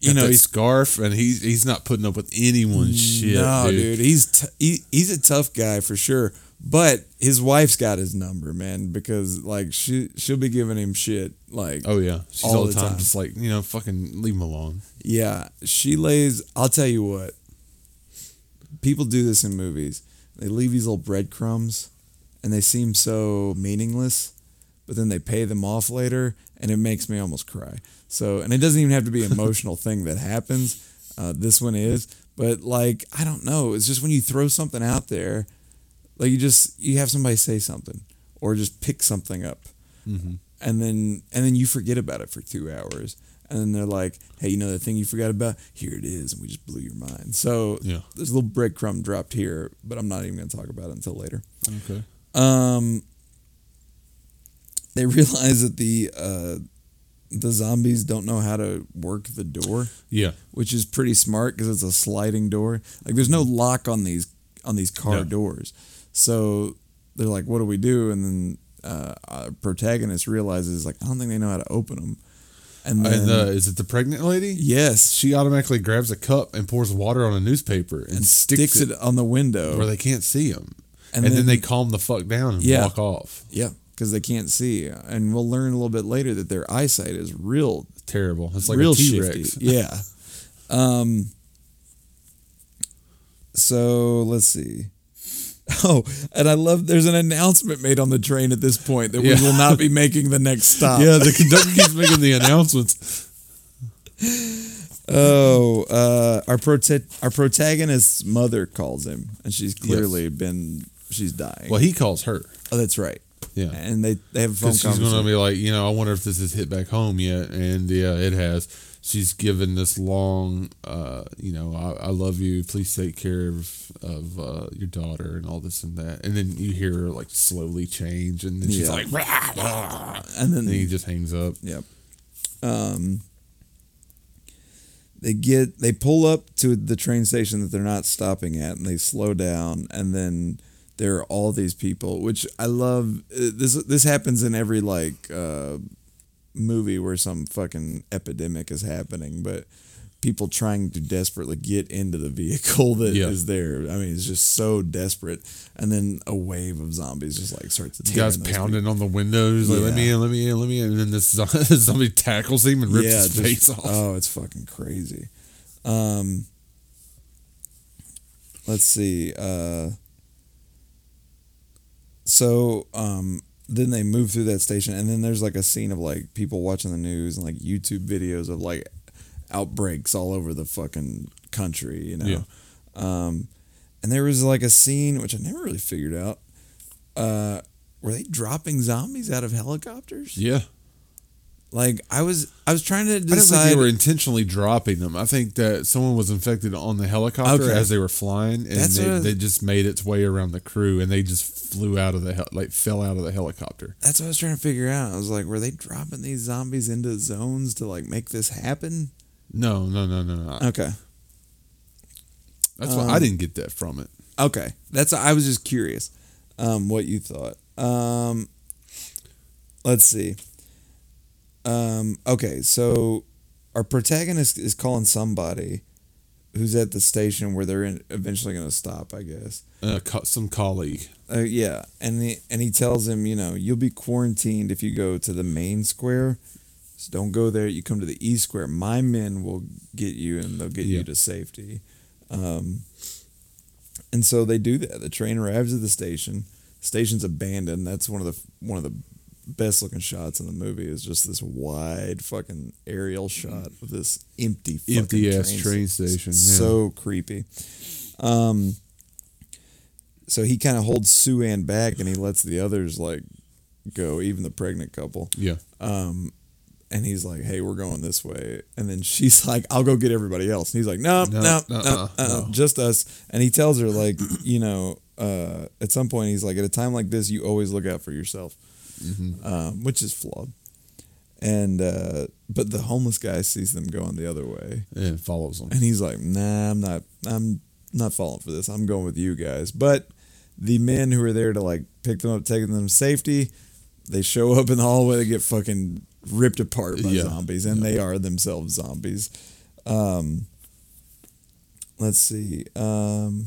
you Got know, he's scarf, and he's he's not putting up with anyone's shit. no, dude. dude, he's t- he, he's a tough guy for sure. But his wife's got his number, man, because like she she'll be giving him shit. Like, Oh yeah, she's All all, the time, time. just like you know, fucking leave him alone. Yeah, she lays. I'll tell you what. People do this in movies. They leave these little breadcrumbs, and they seem so meaningless, but then they pay them off later, and it makes me almost cry. So, and it doesn't even have to be an emotional thing that happens. Uh, this one is, but like I don't know. It's just when you throw something out there, like you just you have somebody say something or just pick something up and then and then you forget about it for two hours and then they're like hey you know that thing you forgot about here it is and we just blew your mind so Yeah. there's a little breadcrumb dropped here but i'm not even going to talk about it until later Okay. um they realize that the uh the zombies don't know how to work the door Yeah. which is pretty smart because it's a sliding door. Like there's no lock on these on these car No. doors, so they're like, "What do we do?" And then uh, our protagonist realizes like, "I don't think they know how to open them." And then And uh, is it the pregnant lady? yes, She automatically grabs a cup and pours water on a newspaper and, and sticks it on the window. where they can't see him. And And, then- then, they calm the fuck down and Yeah. walk off. yeah, because they can't see, and we'll learn a little bit later that their eyesight is real Terrible. It's like real a T shifty. Rex. Yeah. Um. So let's see. Oh, and I love. There's an announcement made on the train at this point that Yeah. we will not be making the next stop. Yeah, the conductor keeps making the announcements. Oh, uh, our prota- our protagonist's mother calls him, and she's clearly been she's dying. Well, he calls her. oh, that's right. Yeah. And they they have a phone she's going to be like, you know, I wonder if this has hit back home yet. And yeah, it has. She's given this long, uh, you know, I, I love you. Please take care of, of uh, your daughter and all this and that. And then you hear her like slowly change. And then she's Yeah. like, "Rah, rah," and then and he just hangs up. Yep. Um, they get they pull up to the train station that they're not stopping at, and they slow down, and then there are all these people, which I love. Uh, This this happens in every like uh, movie where some fucking epidemic is happening, but people trying to desperately get into the vehicle that is Yeah. there. I mean, it's just so desperate. And then a wave of zombies just like starts The guy's pounding on the windows, like, let me in, let me in, let me in. And then this zo- somebody tackles him and rips yeah, his just- face off. Oh, it's fucking crazy. Um, let's see. Uh, so um, then they move through that station, and then there's like a scene of like people watching the news and like YouTube videos of like outbreaks all over the fucking country, you know. Yeah. Um, and there was like a scene which I never really figured out. Uh, were they dropping zombies out of helicopters? yeah. Like I was, I was trying to I don't think they were intentionally dropping them. I think that someone was infected on the helicopter Okay. as they were flying, and That's they, I- they just made its way around the crew, and they just flew out of the hel- like fell out of the helicopter. That's what I was trying to figure out. I was like, were they dropping these zombies into zones to like make this happen? No, no, no, no, no. Okay. That's why Um, I didn't get that from it. Okay. That's I was just curious um what you thought. Um let's see. Um okay, so our protagonist is calling somebody who's at the station where they're in, eventually going to stop, I guess. Uh, some colleague. Uh, yeah, and he, and he tells him, you know, you'll be quarantined if you go to the main square. So don't go there. You come to the east square. My men will get you, and they'll get Yeah. you to safety. Um, and so they do that. The train arrives at the station. Station's abandoned. That's one of the one of the best looking shots in the movie. Is just this wide fucking aerial shot of this empty, fucking Empty ass train train station, yeah. So creepy. Um, so he kind of holds Sue Ann back and he lets the others like go, even the pregnant couple. Yeah. Um, and he's like, "Hey, we're going this way." And then she's like, "I'll go get everybody else." And he's like, "No, no, No, no, uh-uh, uh, no. just us." And he tells her like, you know, uh, at some point he's like, "At a time like this, you always look out for yourself," Mm-hmm. um, which is flawed. And uh, but the homeless guy sees them going the other way, And follows them. and he's like, "Nah, I'm not. I'm not falling for this. I'm going with you guys." But the men who are there to like pick them up, taking them to safety, they show up in the hallway. They get fucking ripped apart by Yeah. zombies, and they are themselves zombies. Um, let's see. Um,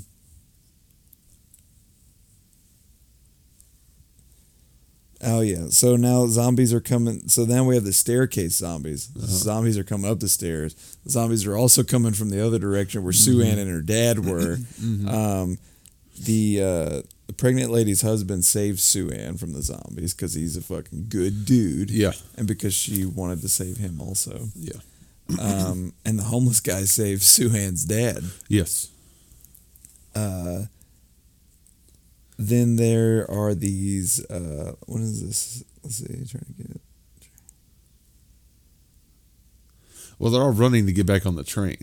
Oh yeah. So now zombies are coming. So then we have the staircase zombies. Zombies are coming up the stairs. Zombies are also coming from the other direction where Sue Ann and her dad were. Um, the uh, the pregnant lady's husband saved Sue Ann from the zombies because he's a fucking good dude. Yeah. And because she wanted to save him also. Yeah. Um, and the homeless guy saved Sue Ann's dad. Yes. Uh, then there are these. Uh, what is this? Let's see. Trying to get. Well, they're all running to get back on the train.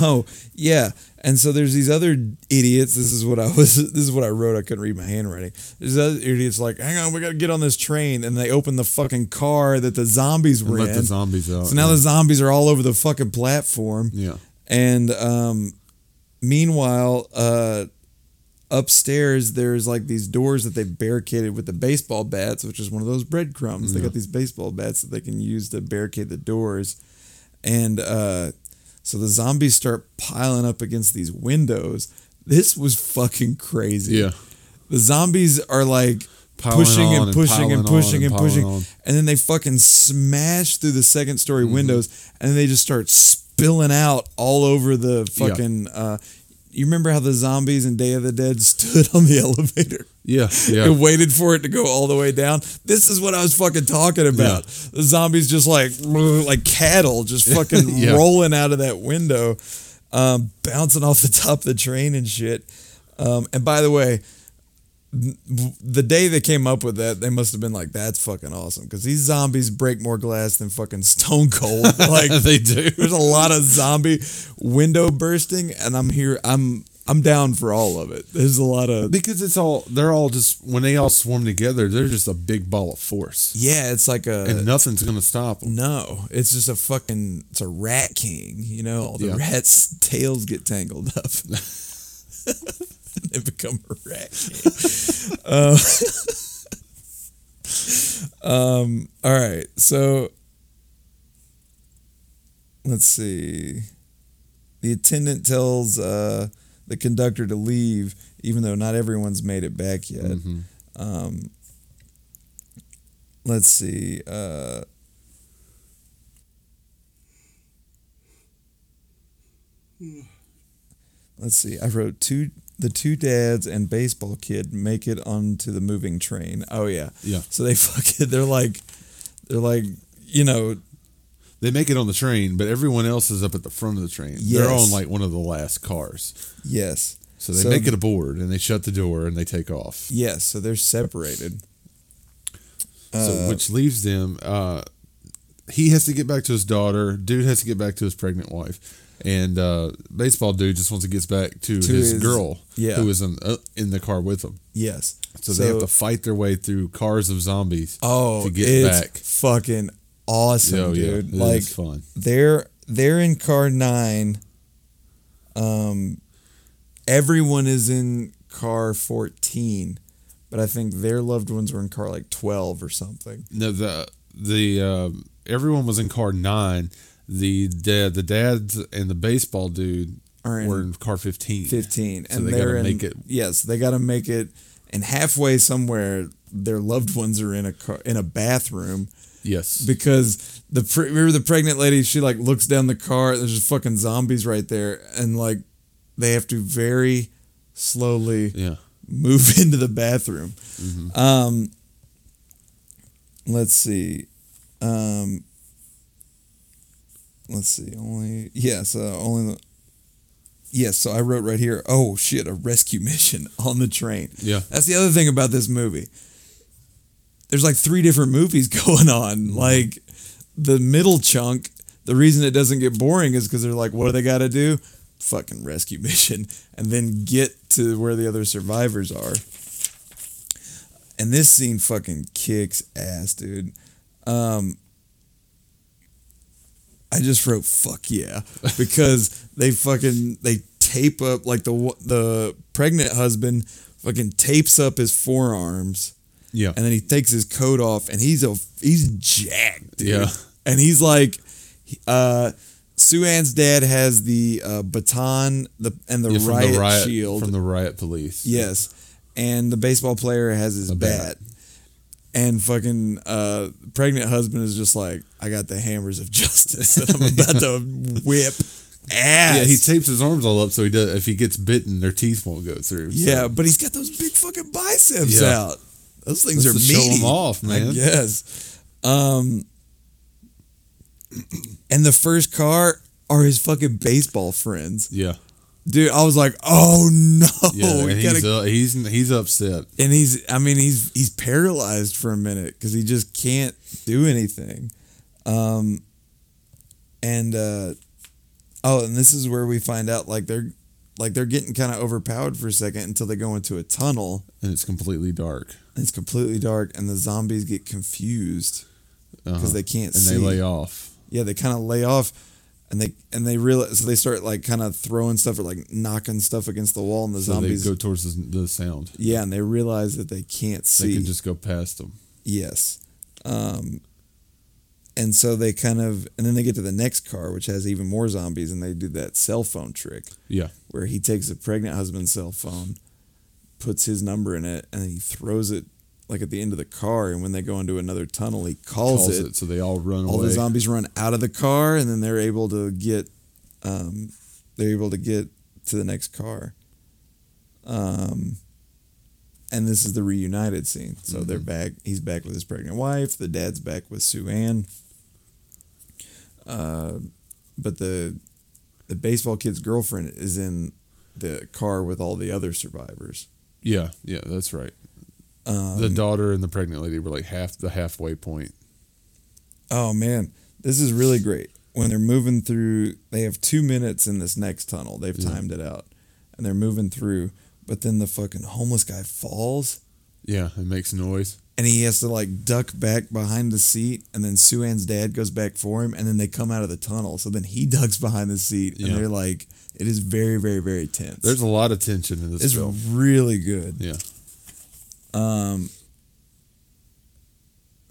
Oh yeah, and so there's these other idiots. This is what I was. This is what I wrote. I couldn't read my handwriting. There's other idiots like, hang on, we got to get on this train, and they open the fucking car that the zombies And were let in. the zombies out. so now the zombies are all over the fucking platform. yeah. And um, meanwhile, uh, upstairs there's like these doors that they barricaded with the baseball bats, which is one of those breadcrumbs. They got these baseball bats that they can use to barricade the doors, and uh, so the zombies start piling up against these windows. This was fucking crazy. Yeah. The zombies are like pushing and and pushing and pushing and and pushing, on. and then they fucking smash through the second story Mm-hmm. windows, and they just start spilling out all over the Yeah. fucking. Uh, you remember how the zombies in Day of the Dead stood on the elevator? Yeah. Yeah. and waited for it to go all the way down. This is what I was fucking talking about. The zombies just like like cattle, just fucking Yeah. rolling out of that window, um, bouncing off the top of the train and shit. Um, and by the way, the day they came up with that, they must have been like, "That's fucking awesome," because these zombies break more glass than fucking Stone Cold. Like they do. there's a lot of zombie window bursting, and I'm here. I'm I'm down for all of it. There's a lot of Because it's all they're all just when they all swarm together, they're just a big ball of force, Yeah, it's like a and nothing's gonna stop them. no. It's just a fucking. It's a rat king. You know, all the Yeah. rats' tails get tangled up. they become a rat king. um, um. All right. So let's see. the attendant tells uh, the conductor to leave, even though not everyone's made it back yet. Mhm. Um, let's see. Uh, let's see. I wrote two. The two dads and baseball kid make it onto the moving train. Oh yeah. Yeah. So they fucking. They're like. They're like. You know. They make it on the train, but everyone else is up at the front of the train. They're on like one of the last cars. Yes. So they So make it aboard and they shut the door and they take off. Yes. So they're separated. so Uh, which leaves them uh he has to get back to his daughter, dude has to get back to his pregnant wife. And uh baseball dude just wants to get back to, To his, his- girl yeah. who is in uh, in the car with him. Yes. So, they have to fight their way through cars of zombies. Oh, to get it's back. fucking awesome, Oh, yeah, dude. it like fun. they're they're in car nine. Um, everyone is in car fourteen, but I think their loved ones were in car like twelve or something. No, the the um, everyone was in car nine. The dad, the dads, and the baseball dude Are in were in car fifteen. fifteen, So and they they're gotta in, make it- Yes, they got to make it, and halfway somewhere, their loved ones are in a car in a bathroom. Yes, because the pre- remember the pregnant lady she like looks down the car there's just fucking zombies right there and like they have to very slowly yeah, move into the bathroom Mm-hmm. um let's see um let's see only yes uh, only yes so i wrote right here oh shit a rescue mission on the train yeah, that's the other thing about this movie. There's like three different movies going on. Like the middle chunk, the reason it doesn't get boring is because they're like, what do they got to do? Fucking rescue mission, and then get to where the other survivors are. And this scene fucking kicks ass, dude. Um, I just wrote "fuck yeah" because they fucking they tape up like the the pregnant husband fucking tapes up his forearms yeah, and then he takes his coat off and he's a he's jacked, dude. Yeah. And he's like, uh, Sue Ann's dad has the uh, baton the and the, Yeah, riot the riot shield. from the riot police. yes, and the baseball player has his bat. bat. And fucking uh, pregnant husband is just like, I got the hammers of justice, and I'm about to whip ass. Yeah, he tapes his arms all up so he does. If he gets bitten, their teeth won't go through. so- Yeah, but he's got those big fucking biceps Yeah. out. Those things That's are to show 'em meaty. off, man. Yes. Um, and the first car are his fucking baseball friends, yeah, dude. I was like, oh no, yeah. we gotta- he's uh, he's he's upset. and he's, I mean, he's he's paralyzed for a minute because he just can't do anything. Um, and uh, oh, and this is where we find out like they're like they're getting kind of overpowered for a second until they go into a tunnel. and it's completely dark It's completely dark, and the zombies get confused because Uh-huh. they can't and see. they lay off. yeah, they kind of lay off, and they and they realize so they start like kind of throwing stuff or like knocking stuff against the wall, and the So zombies. they go towards the, the sound. yeah, and they realize that they can't see. They can just go past them. yes, um, and so they kind of and then they get to the next car, which has even more zombies, and they do that cell phone trick Yeah, where he takes a pregnant husband's cell phone, puts his number in it, and then he throws it like at the end of the car. And when they go into another tunnel, he calls, calls it. it. so they all run All away. the zombies run out of the car, and then they're able to get, um, they're able to get to the next car. Um, and this is the reunited scene. So they're back. He's back with his pregnant wife. The dad's back with Sue Ann. Uh, but the the baseball kid's girlfriend is in the car with all the other survivors. yeah, yeah, that's right. Um, the daughter and the pregnant lady were like half the halfway point. Oh man, this is really great. When they're moving through, they have two minutes in this next tunnel. They've Yeah. timed it out, and they're moving through. But then the fucking homeless guy falls, Yeah, it makes noise. and he has to like duck back behind the seat. And then Sue Ann's dad goes back for him, and then they come out of the tunnel. So then he ducks behind the seat, and Yeah. they're like, it is very, very, very tense. There's a lot of tension in this it's film. really good. Yeah, Um,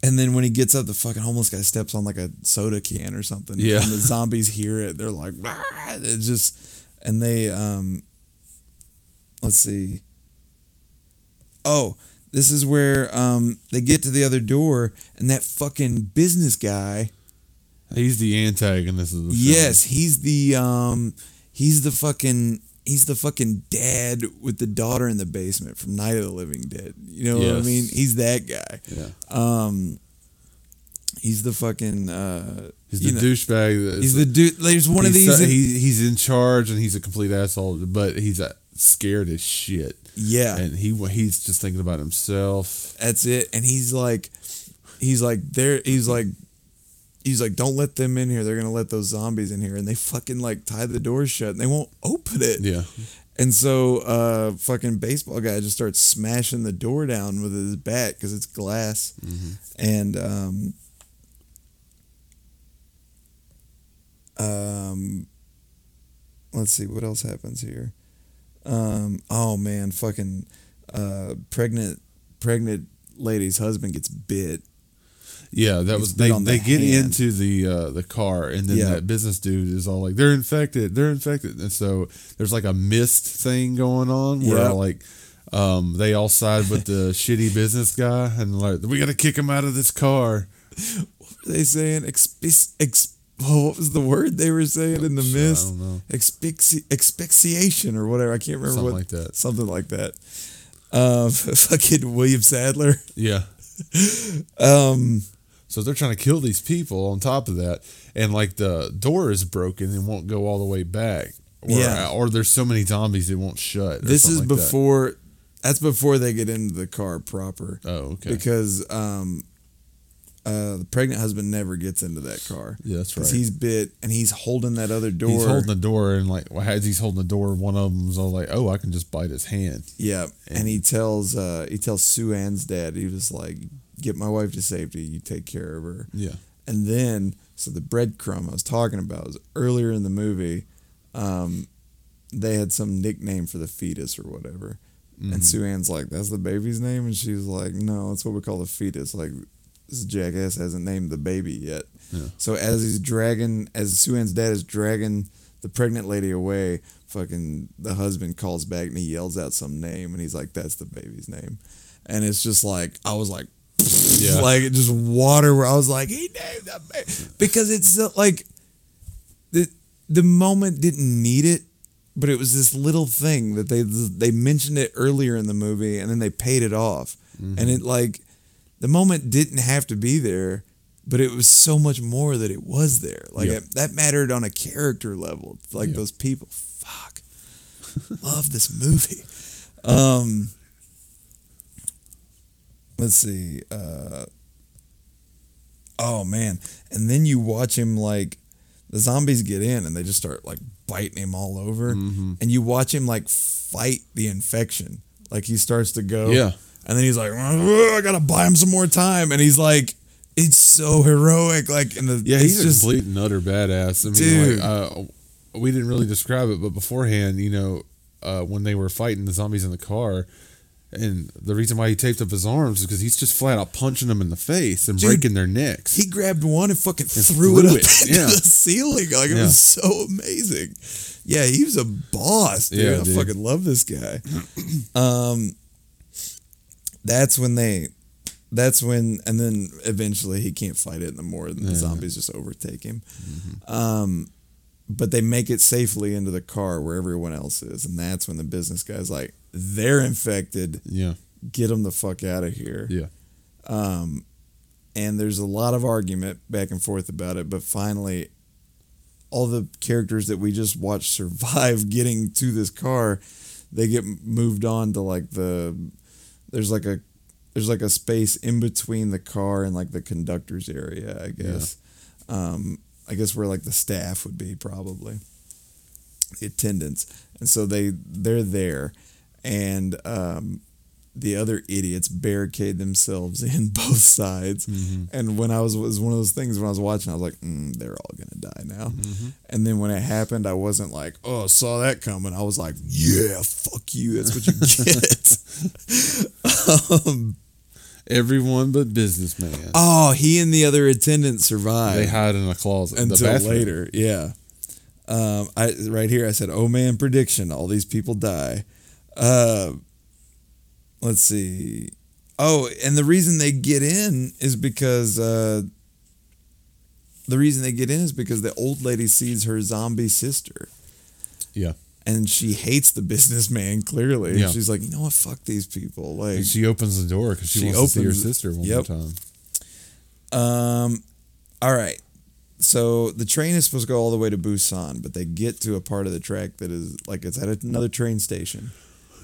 And then when he gets up, the fucking homeless guy steps on like a soda can or something. Yeah. And the zombies hear it. They're like, "Rah!" it's just, and they, um, let's see. Oh, this is where um they get to the other door, and that fucking business guy. He's the antagonist of the film. Yes, he's the um, he's the fucking. He's the fucking dad with the daughter in the basement from Night of the Living Dead. You know what I mean? He's that guy. Yeah. Um, he's the fucking. Uh, He's the douchebag. He's the dude. There's one of he's these. so- he, he's in charge and he's a complete asshole, but he's uh, scared as shit. yeah, And he he's just thinking about himself. that's it. And he's like, he's like, there. He's like, he's like, don't let them in here. They're gonna let those zombies in here, and they fucking like tie the door shut, and they won't open it. Yeah. And so, uh, fucking baseball guy just starts smashing the door down with his bat because it's glass. And um, um, let's see what else happens here. Um, oh man, fucking uh, pregnant pregnant lady's husband gets bit. Yeah, that was bit they. the They get hand. into the uh, the car, and then Yeah. that business dude is all like, "They're infected. They're infected." And so there's like a mist thing going on where Yeah. like um, they all side with the shitty business guy, and like we got to kick him out of this car. What were they saying? Expi- ex- oh, what was the word they were saying in the Shit, I mist? don't know. Expixi- expixiation or whatever. I can't remember Something what. like that. Something like that. Um, fucking William Sadler. Yeah. Um, So they're trying to kill these people on top of that, and like the door is broken and won't go all the way back. Or, Yeah. or there's so many zombies it won't shut. this is like that. before. That's before they get into the car proper. Oh, okay. Because um, uh, the pregnant husband never gets into that car. Yeah, that's Because right. he's bit and he's holding that other door. He's holding the door, and like well, as he's holding the door, one of them's all like, "Oh, I can just bite his hand." Yeah, and he tells uh, he tells Sue Ann's dad. He was like, "Get my wife to safety. You take care of her." Yeah, And then, so the breadcrumb I was talking about was earlier in the movie, um, they had some nickname for the fetus or whatever. Mm-hmm. And Sue Ann's like, that's the baby's name? And she's like, no, that's what we call the fetus. Like, this jackass hasn't named the baby yet. Yeah. So as he's dragging, as Sue Ann's dad is dragging the pregnant lady away, fucking the husband calls back and he yells out some name and he's like, that's the baby's name. And it's just like, I was like, Yeah. like just water where I was like, he named that. Because it's uh, like, the, the moment didn't need it, but it was this little thing that they they mentioned it earlier in the movie and then they paid it off. And it like the moment didn't have to be there, but it was so much more that it was there. Like Yeah. it, that mattered on a character level. Like Yeah. those people, fuck, love this movie. Um, let's see. Uh, oh man, and then you watch him like the zombies get in and they just start like biting him all over, Mm-hmm. and you watch him like fight the infection. Like he starts to go, Yeah. and then he's like, I gotta buy him some more time, and he's like, it's so heroic. Like in the yeah, he's a just complete and utter badass. I mean, Dude. like, uh, we didn't really describe it, but beforehand, you know, uh, when they were fighting the zombies in the car. And the reason why he taped up his arms is because he's just flat out punching them in the face and Dude, breaking their necks. he grabbed one and fucking threw, threw it up it, into yeah. the ceiling. Like it Yeah. was so amazing. Yeah, he was a boss, dude. Yeah, I dude. fucking love this guy. um, that's when they. That's when, and then eventually he can't fight it no more, and the Yeah. zombies just overtake him. Um, but they make it safely into the car where everyone else is, and that's when the business guy's like, "They're infected. yeah, Get them the fuck out of here." yeah, Um, and there's a lot of argument back and forth about it, but finally, all the characters that we just watched survive getting to this car, they get moved on to like the there's like a there's like a space in between the car and like the conductor's area, I guess. Um, I guess where like the staff would be probably the attendants, and so they they're there, and um, the other idiots barricade themselves in both sides. And when I was was one of those things when I was watching, I was like, mm, they're all gonna die now. And then when it happened, I wasn't like, oh, saw that coming. I was like, yeah, fuck you. That's what you get. um, Everyone but businessman. Oh, he and the other attendant survived. they hide in a closet. until later. Yeah. Um, I right here I said, "Oh man, prediction: all these people die." Uh, let's see. Oh, and the reason they get in is because uh, the reason they get in is because the old lady sees her zombie sister. Yeah. And she hates the businessman clearly. Yeah. She's like, you know what? Fuck these people. Like, And she opens the door because she, She wants to see her sister one Yep. more time. Um, all right. So the train is supposed to go all the way to Busan, but they get to a part of the track that is like it's at another train station,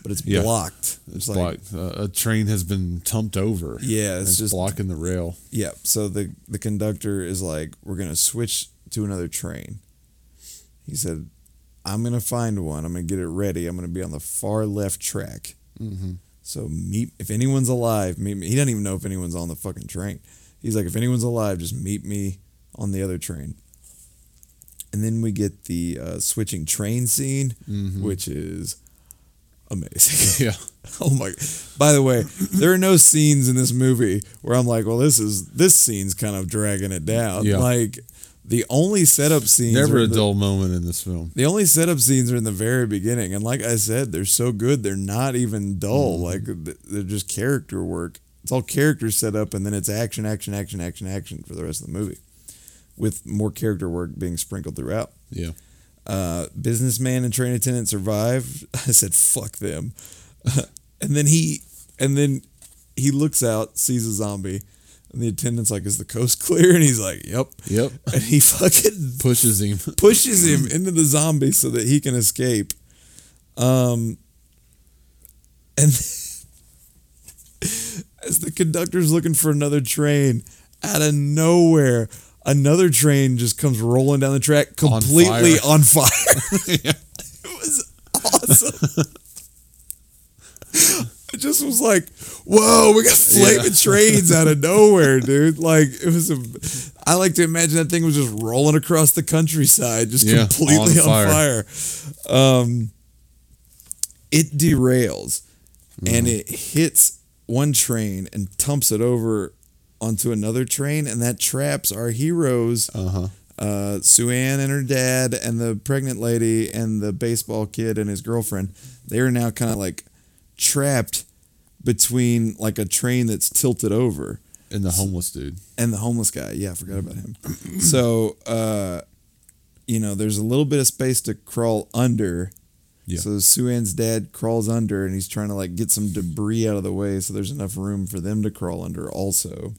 but it's Yeah. blocked. It's like, like uh, a train has been tumped over. Yeah, it's it's just- blocking the rail. yeah. So the the conductor is like, we're gonna switch to another train. He said, I'm gonna find one. I'm gonna get it ready. I'm gonna be on the far left track. Mm-hmm. So meet if anyone's alive, meet me. He doesn't even know if anyone's on the fucking train. He's like, if anyone's alive, just meet me on the other train. And then we get the uh, switching train scene, Mhm. which is amazing. Yeah. oh my! By the way, there are no scenes in this movie where I'm like, well, this is this scene's kind of dragging it down. Yeah. Like the only setup scenes Never a the- dull moment in this film. the only setup scenes are in the very beginning, and like I said, they're so good. They're not even dull. Mm-hmm. Like they're just character work. It's all character set up, and then it's action, action, action, action, action for the rest of the movie, with more character work being sprinkled throughout. Yeah. Uh, businessman and train attendant survive. I said, "Fuck them," and then he, and then he looks out, sees a zombie, and the attendant's like, "Is the coast clear?" And he's like, "Yep." Yep. And he fucking Pushes him. pushes him into the zombie so that he can escape. Um, and as the conductor's looking for another train, out of nowhere, another train just comes rolling down the track, On completely fire. on fire. Yeah. It was awesome. I just was like, "Whoa, we got flaming Yeah. trains out of nowhere, dude!" Like it was a. I like to imagine that thing was just rolling across the countryside, just Yeah, completely on on fire. Um, it derails, and Mm-hmm. it hits one train and tumps it over onto another train, and that traps our heroes Uh huh. uh, Sue Ann and her dad and the pregnant lady and the baseball kid and his girlfriend, they are now kind of like trapped between like a train that's tilted over And the homeless dude. and the homeless guy. Yeah, I forgot about him. so, uh, you know, there's a little bit of space to crawl under. Yeah. So Sue Ann's dad crawls under and he's trying to like get some debris out of the way so there's enough room for them to crawl under also.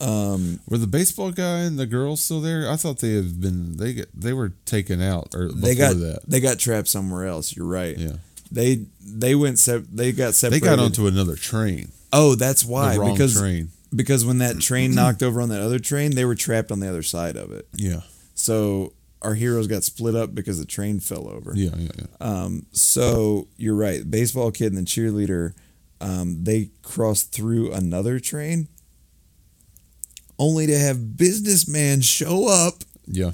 Um, Were the baseball guy and the girl still there? I thought they had been they get they were taken out or before they got that. they got trapped somewhere else. You're right. Yeah. They they went se- they got separated. They got onto another train. Oh, that's why the wrong because train. because when that train knocked over on that other train, they were trapped on the other side of it. Yeah. So our heroes got split up because the train fell over. Yeah. Yeah. yeah. Um, so you're right. Baseball kid and the cheerleader, um, they crossed through another train, only to have businessman show up Yeah.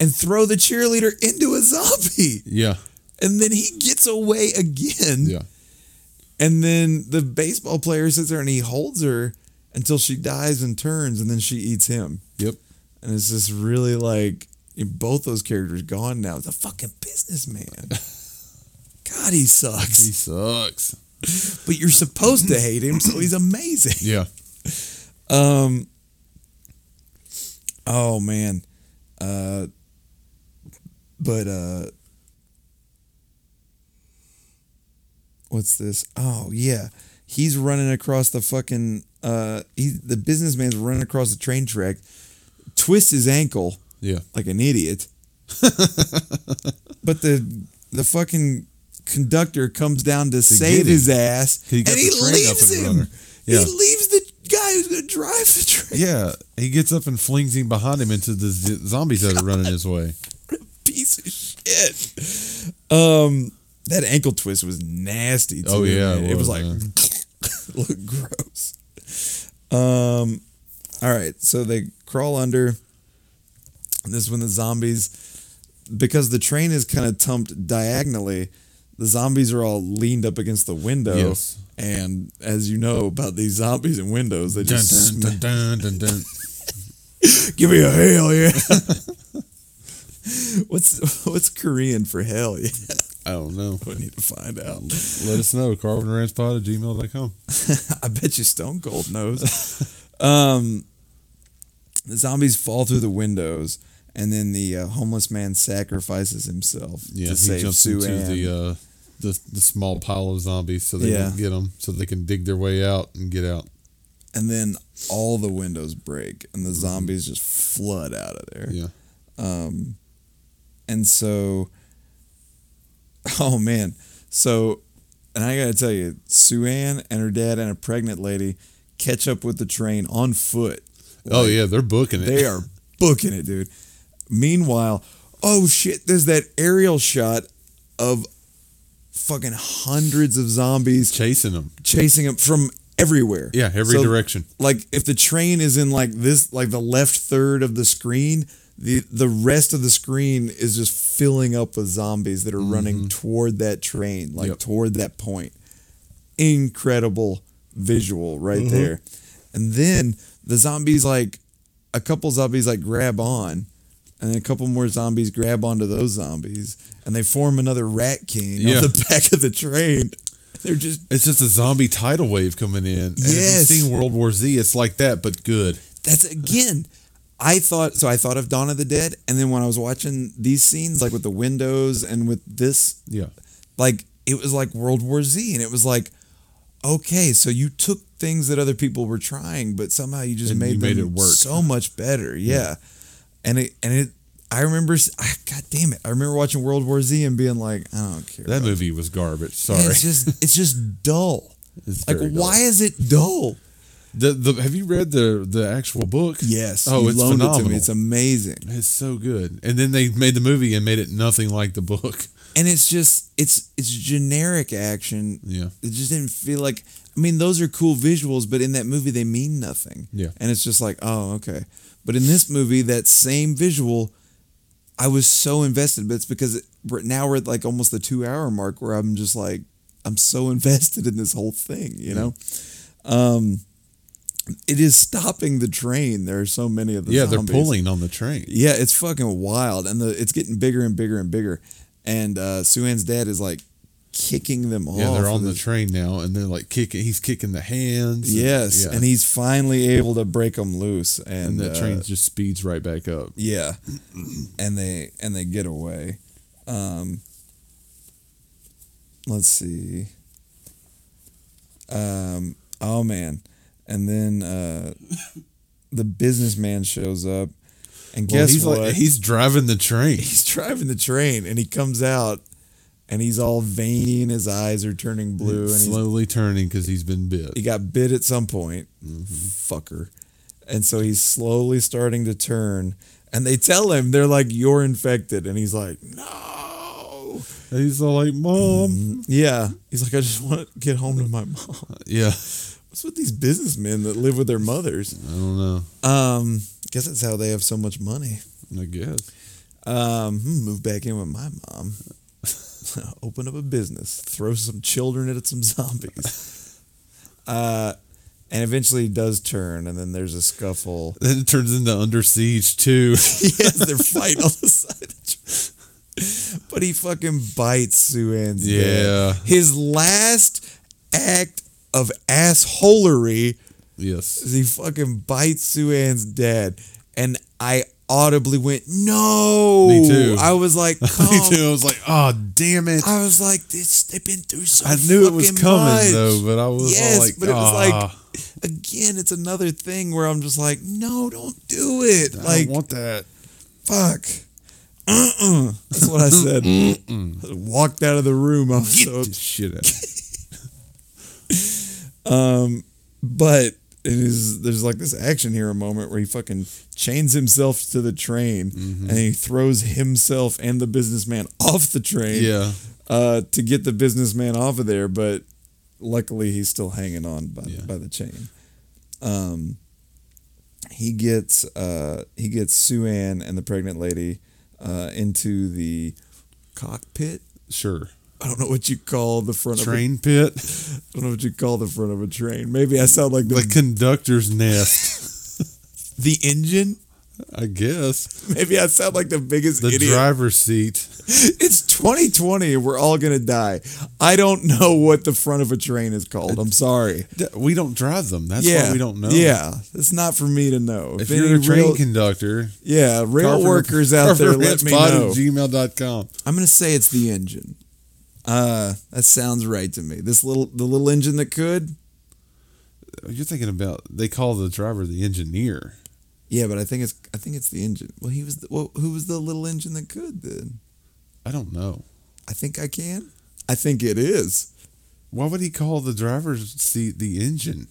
and throw the cheerleader into a zombie, Yeah. and then he gets away again. Yeah. And then the baseball player sits there and he holds her until she dies and turns, and then she eats him. Yep. And it's just really like both those characters gone now. It's a fucking businessman. God, he sucks. He sucks. sucks. But you're supposed to hate him, so he's amazing. Yeah. Um. Oh man. Uh. But uh. What's this? Oh yeah, he's running across the fucking uh. He the businessman's running across the train track, twists his ankle Yeah. like an idiot. but the the fucking conductor comes down to, save his ass, and he the train up leaves him. Yeah. He leaves the guy who's gonna drive the train. Yeah. He gets up and flings him behind him into the z- zombies that are running his way. Piece of shit. Um, that ankle twist was nasty. Too, Oh, yeah, it it was, was, like look gross. Um, all right, so they crawl under. This is when the zombies, because the train is kind of tumped diagonally, the zombies are all leaned up against the window. Yes. And as you know about these zombies and windows, they just dun, dun, dun, dun, give me a hell yeah. what's what's Korean for hell yeah? I don't know. We need to find out. Let us know. CarvinRanchPod at gmail.com. I bet you Stone Cold knows. um, the zombies fall through the windows, and then the uh, homeless man sacrifices himself Yeah, to save Sue Ann. the, uh, the the small pile of zombies so they Yeah. won't get them, so they can dig their way out and get out. and then all the windows break, and the zombies just flood out of there. Yeah. Um, and so, oh man, so, and I gotta tell you, Sue Ann and her dad and a pregnant lady catch up with the train on foot. oh yeah, they're booking it. They are booking it, dude. Meanwhile, oh shit, there's that aerial shot of fucking hundreds of zombies chasing them. chasing them from everywhere. Yeah, every So, direction. Like if the train is in like this, like the left third of the screen, the the rest of the screen is just filling up with zombies that are running toward that train, like Mm-hmm. Yep. toward that point. Incredible visual right Mm-hmm. there. And then the zombies like a couple zombies like grab on and then a couple more zombies grab onto those zombies and they form another rat king Yeah. on the back of the train. They're just It's just a zombie tidal wave coming in. And Yes. Seen World War Z, it's like that, but good. that's again i thought so i thought of dawn of the dead and then when i was watching these scenes like with the windows and with this Yeah. like it was like world war z and it was like okay so you took things that other people were trying but somehow you just And made, you made it work. so much better yeah. And it and it i remember ah, god damn it i remember watching world war z and being like i don't care That movie was garbage. it. Sorry. it's just it's just dull It's like dull. why is it dull The, the, have you read the the actual book? yes Oh, it's loaned it to phenomenal. me it's amazing It's so good. And then they made the movie and made it nothing like the book. and it's just it's it's generic action. Yeah. It just didn't feel like I mean those are cool visuals, but in that movie they mean nothing. Yeah. And it's just like, oh, okay. But in this movie, that same visual, I was so invested, but it's because it, now we're at like almost the two hour mark where I'm just like I'm so invested in this whole thing, you know? Um it is stopping the train. There are so many of the yeah, they're pulling on the train. Yeah, it's fucking wild, and the it's getting bigger and bigger and bigger. And uh, Sue Ann's dad is like kicking them off. Yeah, they're on the his- train now, and they're like kicking. He's kicking the hands. and- Yes, yeah. and he's finally able to break them loose, and, and that uh, train just speeds right back up. Yeah, and they and they get away. Um, let's see. Um, oh man, and then uh, the businessman shows up, and Well, guess he's what? like he's driving the train. he's driving the train and he comes out and he's all veiny and his eyes are turning blue and he's, slowly turning because he's been bit. he got bit at some point. Fucker. And so he's slowly starting to turn and they tell him they're like you're infected. And he's like no. And he's all like, "Mom, yeah. He's like i just want to get home to my mom. Yeah." what's with these businessmen that live with their mothers? I don't know. um guess that's how they have so much money. I guess. Um, hmm, move back in with my mom. Open up a business. Throw some children at some zombies. Uh, and eventually he does turn, and then there's a scuffle. Then it turns into Under Siege 2. yes, they're fighting on the side of the. But he fucking bites Sue Ann's dad. Yeah. His last act of assholery yes. is he fucking bites Sue Ann's dad. And I audibly went, no. Me too. I was like, Me too. I was like, "Oh, damn it!" I was like, this, they've been through so I knew it was coming much. though, but I was yes, all like, but it was like, "Ah, again, it's another thing where I'm just like, no, don't do it. I Like, don't want that." fuck. Uh-uh. That's what I said. Walked out of the room. I was so Get this shit out. Um, but is there's like this action hero moment where he fucking chains himself to the train Mm-hmm. and he throws himself and the businessman off the train. Yeah. Uh, to get the businessman off of there, but luckily he's still hanging on by Yeah. by the chain. Um, he gets uh he gets Sue Ann and the pregnant lady uh into the cockpit. Sure. I don't know what you call the front of a Train pit. of I don't know what you call the front of a train. Maybe I sound like the, The conductor's nest. the engine. I guess. Maybe I sound like the biggest The idiot. driver's seat. It's 2020 and we're all gonna die. I don't know what the front of a train is called. I'm sorry. We don't drive them. That's yeah, why we don't know. Yeah, it's not for me to know. If any you're a train real- conductor, yeah, rail workers out there, let me know. gmail.com. I'm gonna say it's the engine. Uh, that sounds right to me. This little, the little engine that could. You're thinking about, they call the driver the engineer. Yeah, but I think it's, I think it's the engine. Well, he was, the, well, who was the little engine that could then? I don't know. I think I can. I think it is. Why would he call the driver's seat the engine?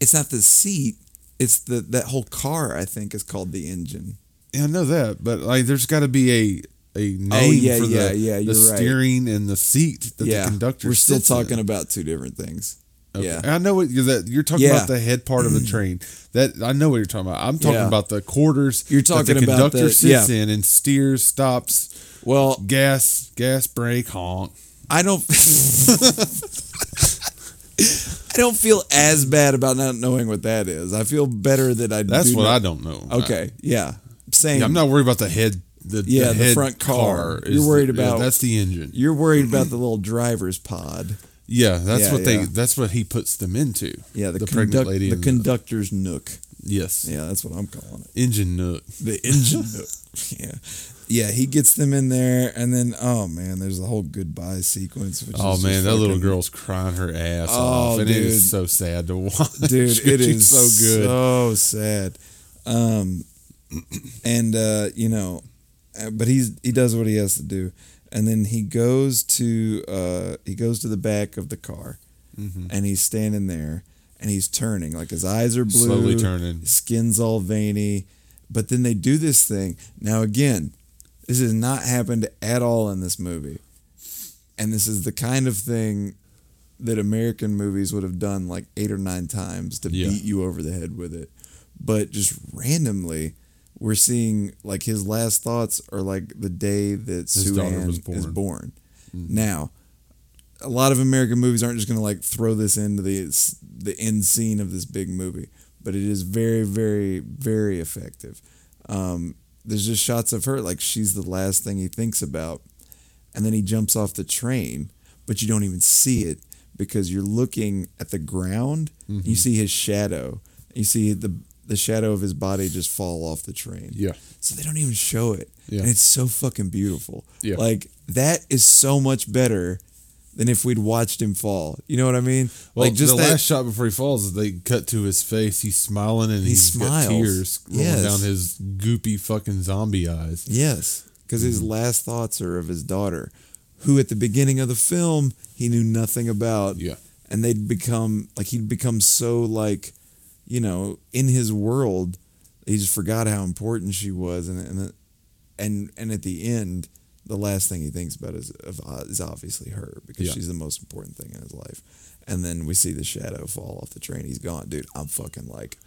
It's not the seat. It's the that whole car. I think is called the engine. Yeah, I know that, but like, there's got to be a a oh, name Oh, yeah, for yeah, the, yeah, the right. steering and the seat that the conductor. we're still sits in. talking about two different things. Okay. Yeah, I know what you're that you're talking about the head part of the train. That I know what you're talking about. I'm talking about the quarters. You're that the talking about conductor the- sits yeah. in and steers, stops, well, gas, gas brake, honk. I don't. I don't feel as bad about not knowing what that is. I feel better that I. That's what know- I don't know. Okay, yeah, same. Yeah, I'm not worried about the head. The, Yeah, the, the front car. is You're worried the- yeah, about- that's the engine. You're worried about the little driver's pod. Yeah, that's Yeah, what they. yeah. That's what he puts them into. Yeah, the, the pregnant lady. the conductor's nook. yes, Yeah, that's what I'm calling it. engine nook. The engine nook. Yeah, yeah. He gets them in there, and then oh man, there's the whole goodbye sequence. Which Oh man, that little girl's crying her ass Oh, off, and it dude. is so sad to watch. dude it is so good. so sad um and uh you know but he's he does what he has to do and then he goes to uh he goes to the back of the car Mm-hmm. and he's standing there and he's turning like his eyes are blue Slowly turning. his skin's all veiny but then they do this thing now again this has not happened at all in this movie and this is the kind of thing that American movies would have done like eight or nine times to Yeah. beat you over the head with it. But just randomly, we're seeing like his last thoughts are like the day that Sue daughter Ann was is born. Mm. born. Now, a lot of American movies aren't just going to like throw this into the the end scene of this big movie, but it is very, very, very effective. Um, there's just shots of her like she's the last thing he thinks about, and then he jumps off the train, but you don't even see it because you're looking at the ground. Mm-hmm. You see his shadow. You see the the shadow of his body just fall off the train. Yeah. So they don't even show it. Yeah. And it's so fucking beautiful. Yeah. Like that is so much better than if we'd watched him fall. You know what I mean? Well, like just the that last shot before he falls, they cut to his face. He's smiling and He he's smiles. got tears rolling Yes. down his goopy fucking zombie eyes. Yes, because his Mm-hmm. last thoughts are of his daughter, who at the beginning of the film he knew nothing about. Yeah. and they'd become like he'd become so like, you know, in his world, he just forgot how important she was, and and and and at the end, the last thing he thinks about is is obviously her because Yeah. she's the most important thing in his life. And then we see the shadow fall off the train. He's gone, dude. I'm fucking like.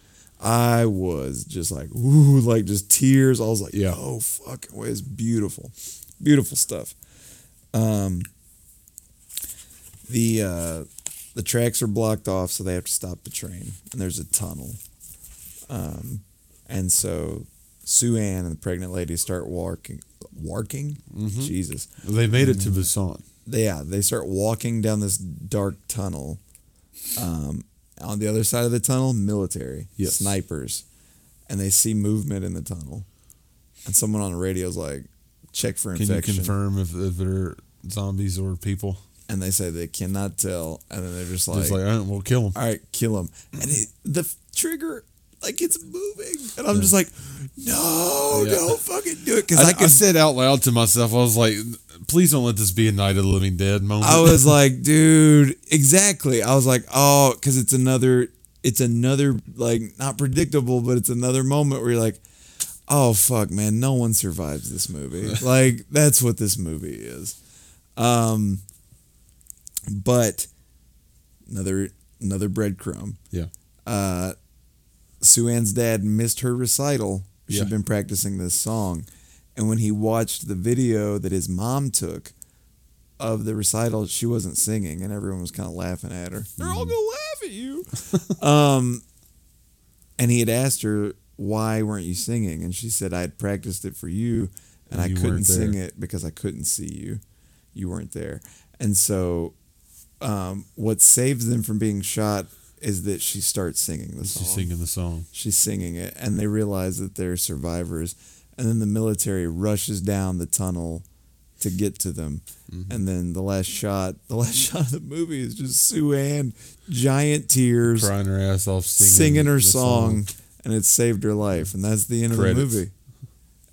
I was just like, ooh, like just tears. I was like, Yeah. oh, fucking way. It's beautiful. Beautiful stuff. Um, the uh, the tracks are blocked off, so they have to stop the train, and there's a tunnel. Um, and so Sue Ann and the pregnant lady start walking, walking. Jesus, They made it to Busan. yeah, they start walking down this dark tunnel. Um, on the other side of the tunnel, military, Yes. snipers, and they see movement in the tunnel. And someone on the radio is like, "Check for infection. Can you confirm if, if they're zombies or people? And they say they cannot tell, and then they're just like, Just like, all right, we'll kill him. "All right, kill him." And it, the trigger, like it's moving, and I'm just like, "No, Yeah. don't fucking do it," because I, I, I could. said out loud to myself, I was like, please don't let this be a Night of the Living Dead moment. I was like, dude, exactly. I was like, oh, because it's another, it's another like not predictable, but it's another moment where you're like, oh fuck, man, no one survives this movie. like that's what this movie is. Um, but another another breadcrumb. yeah. Uh, Sue Ann's dad missed her recital. She'd Yeah. been practicing this song. And when he watched the video that his mom took of the recital, she wasn't singing, and everyone was kind of laughing at her. They're all gonna laugh at you. um, and he had asked her, "Why weren't you singing?" And she said, "I had practiced it for you, and, And I you couldn't sing it because I couldn't see you. You weren't there." And so, um, what saves them from being shot is that she starts singing the song. She's singing the song. she's singing it and they realize that they're survivors. And then the military rushes down the tunnel to get to them. Mm-hmm. and then the last shot the last shot of the movie is just sue ann giant tears Crying her ass off singing, singing, her the song, and it saved her life. And that's the end of the movie.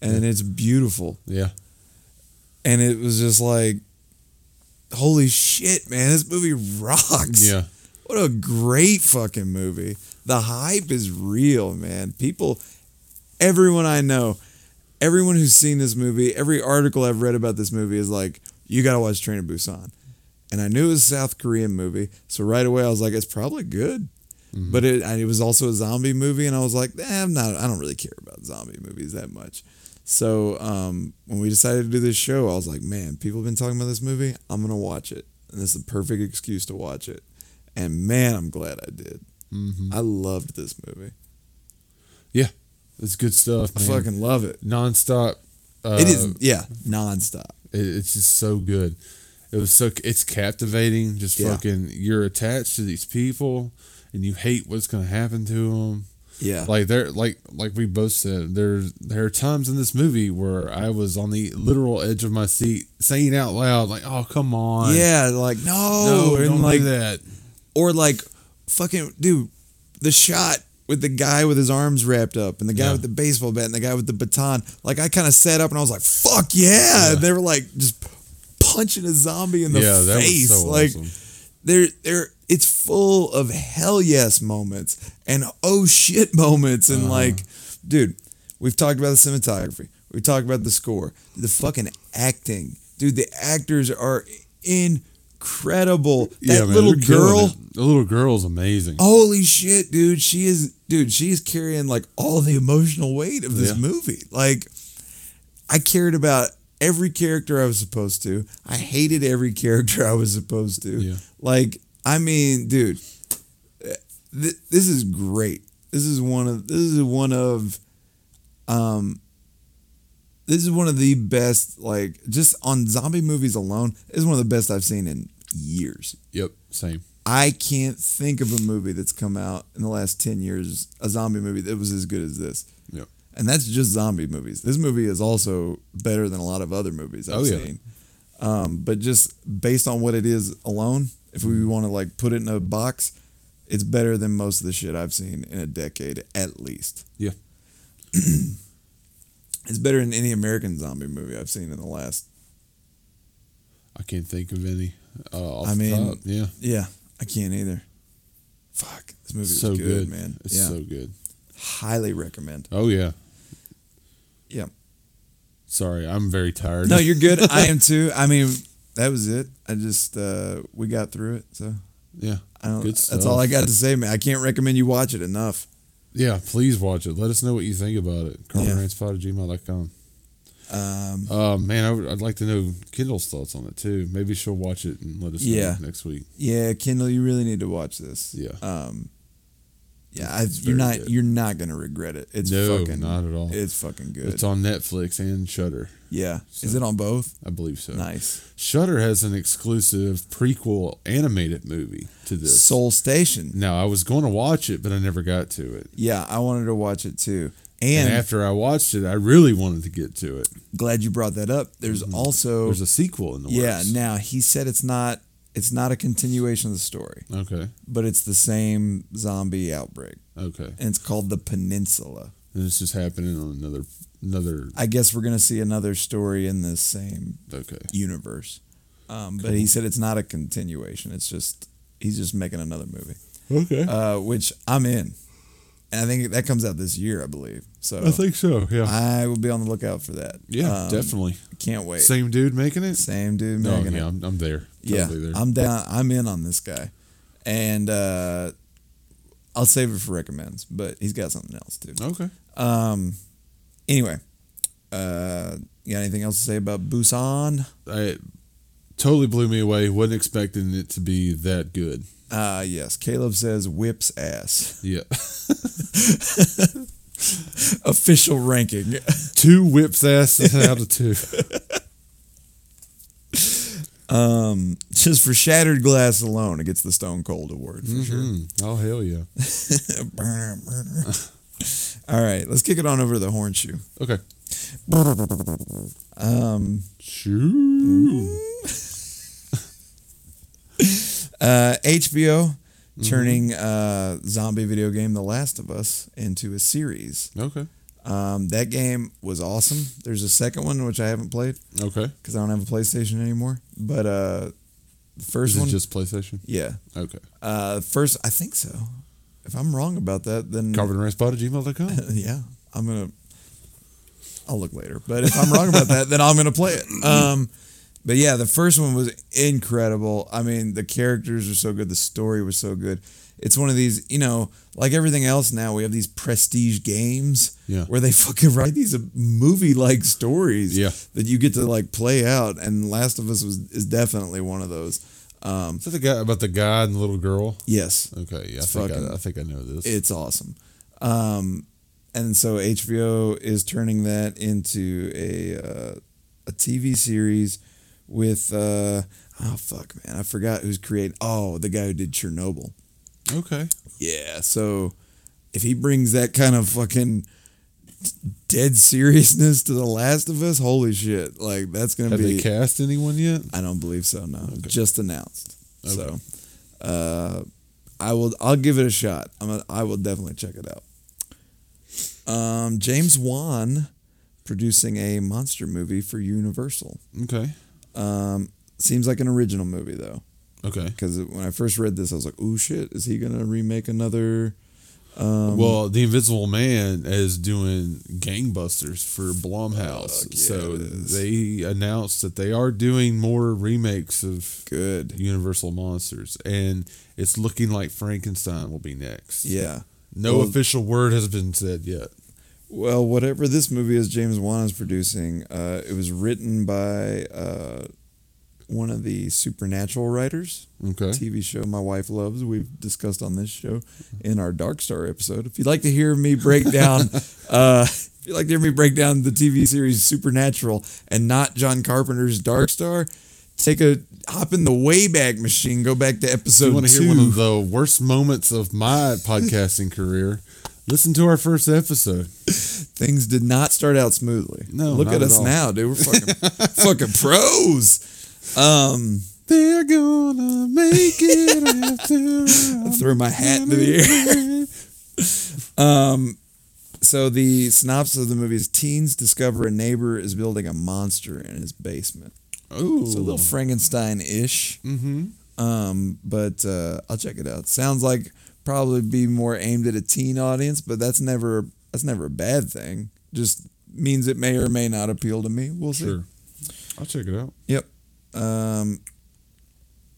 And it's beautiful. Yeah. and it was just like holy shit man this movie rocks Yeah. what a great fucking movie. The hype is real, man. People, everyone I know, everyone who's seen this movie, every article I've read about this movie is like, you got to watch Train to Busan. And I knew it was a South Korean movie. So right away I was like, it's probably good. But it, it was also a zombie movie. And I was like, eh, I'm not, I don't really care about zombie movies that much. So um, when we decided to do this show, I was like, man, people have been talking about this movie. I'm going to watch it. And this is the perfect excuse to watch it. And man, I'm glad I did. Mm-hmm. I loved this movie. Yeah, it's good stuff, I man. fucking love it. Nonstop. Uh, it is, yeah, nonstop. It, it's just so good. It was so it's captivating. Just Yeah. fucking, you're attached to these people, and you hate what's gonna happen to them. Yeah, Like there, like like we both said, there's there are times in this movie where I was on the literal edge of my seat, saying out loud, like, "Oh, come on, yeah, like no, no, and don't like do that." or like fucking dude, the shot with the guy with his arms wrapped up and the guy Yeah. with the baseball bat and the guy with the baton. Like I kind of sat up and I was like, "Fuck yeah!" And they were like just punching a zombie in the yeah, face, so like. awesome. they're they're it's full of hell yes moments and oh shit moments and Uh-huh. like dude we've talked about the cinematography we talked about the score the fucking acting dude the actors are incredible that yeah, man, little girl the little girl's amazing. holy shit dude she is dude she is carrying like all the emotional weight of this Yeah. movie like i cared about every character i was supposed to i hated every character i was supposed to Yeah. like i mean dude th- this is great this is one of this is one of um this is one of the best like just on zombie movies alone this is one of the best i've seen in years Yep, same. I can't think of a movie that's come out in the last 10 years, a zombie movie that was as good as this. Yep. And that's just zombie movies. This movie is also better than a lot of other movies I've Oh, yeah. seen. Um, but just based on what it is alone, if we want to like put it in a box, it's better than most of the shit I've seen in a decade at least. Yeah. It's better than any American zombie movie I've seen in the last. I can't think of any. Uh, I mean, top. yeah, Yeah, I can't either. Fuck, this movie was so good, good, man. It's yeah, so good. highly recommend. Oh yeah. Yeah. Sorry, I'm very tired. No, you're good. I am too. I mean, that was it. I just uh we got through it. So yeah, I don't. Good That's all I got to say, man. I can't recommend you watch it enough. yeah. Please watch it. Let us know what you think about it. At gmail.com. Um, Uh, man, I would, I'd like to know Kendall's thoughts on it too. Maybe she'll watch it and let us Yeah. know next week. yeah, Kendall, you really need to watch this. Yeah. Um, yeah, I, you're not. good. You're not gonna regret it. It's no, fucking. not at all. It's fucking good. It's on Netflix and Shudder. Yeah. Is it on both? I believe so. Nice. Shudder has an exclusive prequel animated movie to this. Seoul Station. No, I was going to watch it, but I never got to it. Yeah, I wanted to watch it too. And, And, after I watched it, I really wanted to get to it. glad you brought that up. There's mm-hmm. also There's a sequel in the yeah. works. Now he said it's not. It's not a continuation of the story, Okay. but it's the same zombie outbreak, Okay. and it's called the Peninsula. And it's just happening on another another. I guess we're gonna see another story in the same Okay. universe. Um, but he said it's not a continuation. It's just he's just making another movie, Okay. uh, which I'm in, and I think that comes out this year, I believe. So I think so. Yeah. I will be on the lookout for that. yeah. Um, definitely. Can't wait. Same dude making it. Same dude No, making yeah, it. I'm, I'm there. Yeah, there. I'm down. I'm in on this guy, and uh, I'll save it for recommends. But he's got something else too. okay. Um. Anyway, uh, you got anything else to say about Busan? I, totally blew me away. wasn't expecting it to be that good. Uh yes. Caleb says whips ass. Yeah, Official ranking. two whips ass out of two. Um, just for Shattered Glass alone, it gets the Stone Cold Award for sure. Mhm. Oh hell yeah. All right, let's kick it on over to the horn shoe. Okay. Um, Shoo. uh, HBO turning uh, zombie video game The Last of Us into a series. Okay. Um, that game was awesome. There's a second one which I haven't played Okay. because I don't have a PlayStation anymore. But uh, the first Is it one, just PlayStation? yeah, Okay. uh, first I think so. If I'm wrong about that, then Carpenterspot at gmail.com. yeah, I'm gonna. I'll look later, but if I'm wrong about that, then I'm gonna play it. Um, but yeah, the first one was incredible. I mean, the characters are so good, the story was so good. It's one of these, you know, like everything else now, we have these prestige games Yeah. where they fucking write these movie like stories Yeah. that you get to like play out. And Last of Us was is definitely one of those. Um, Is that the guy about the guy and the little girl? yes, Okay. Yeah. I think, fucking- I, I think I know this. it's awesome. Um, and so HBO is turning that into a uh, a TV series with uh, oh fuck man, I forgot who's creating. Oh, the guy who did Chernobyl. okay. Yeah, so if he brings that kind of fucking dead seriousness to The Last of Us, holy shit! Like that's gonna Have be. they cast anyone yet? I don't believe so. No, Okay. just announced. Okay. So, uh, I will. I'll give it a shot. I'm. A, I will definitely check it out. Um, James Wan producing a monster movie for Universal. Okay. Um, seems like an original movie though, Okay. because when I first read this, I was like, "Oh shit, is he gonna remake another?" Um, well, The Invisible Man is doing gangbusters for Blumhouse. Yeah, so they announced that they are doing more remakes of good. Universal Monsters. And it's looking like Frankenstein will be next. Yeah. No Well- official word has been said yet. Well, whatever this movie is, James Wan is producing. Uh, it was written by uh, one of the Supernatural writers. Okay. TV show my wife loves. We've discussed on this show in our Dark Star episode. If you'd like to hear me break down, uh, if you'd like to hear me break down the TV series Supernatural and not John Carpenter's Dark Star, take a hop in the Wayback Machine. Go back to episode you want to hear one of the worst moments of my podcasting career, listen to our first episode. Things did not start out smoothly. No, look at at us all. now, dude. We're fucking fucking pros. Um, They're gonna make it after I threw my hat into the air. Um, so the synopsis of the movie is: teens discover a neighbor is building a monster in his basement. Ooh. So a little Frankenstein-ish. Mm-hmm. Um, but uh, I'll check it out. Sounds like probably be more aimed at a teen audience, but that's never that's never a bad thing. Just means it may or may not appeal to me. We'll see. Sure. I'll check it out. Yep. Um.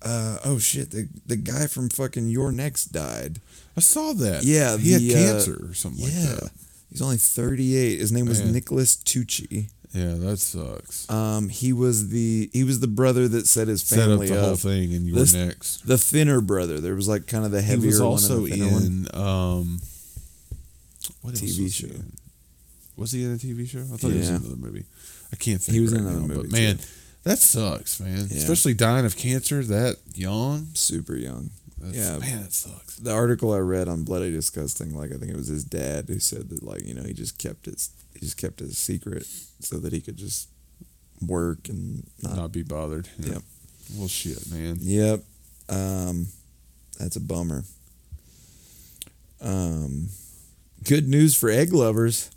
Uh. Oh shit. The the guy from fucking You're Next died. I saw that. Yeah, He had the, uh, cancer or something like Yeah. that. He's only 38. His name was Man. Nicholas Tucci. Yeah, that sucks. Um, he was the he was the brother that set his family Set up the up. whole thing and you This- were next. The thinner brother. There was like kind of the He heavier was one also the in um what TV was he show. in? Was he in a TV show? I thought he was in another movie. I can't think. He was right in another now, movie, But man, too. That sucks, man. Yeah. Especially dying of cancer that young. Super young. That's, Yeah. man, that sucks. The article I read on Bloody Disgusting, like I think it was his dad who said that like you know he just kept it he just kept it secret so that he could just work and not. Not be bothered. Yeah. Yep. Well, shit, man. Yep. Um, that's a bummer. Um, good news for egg lovers.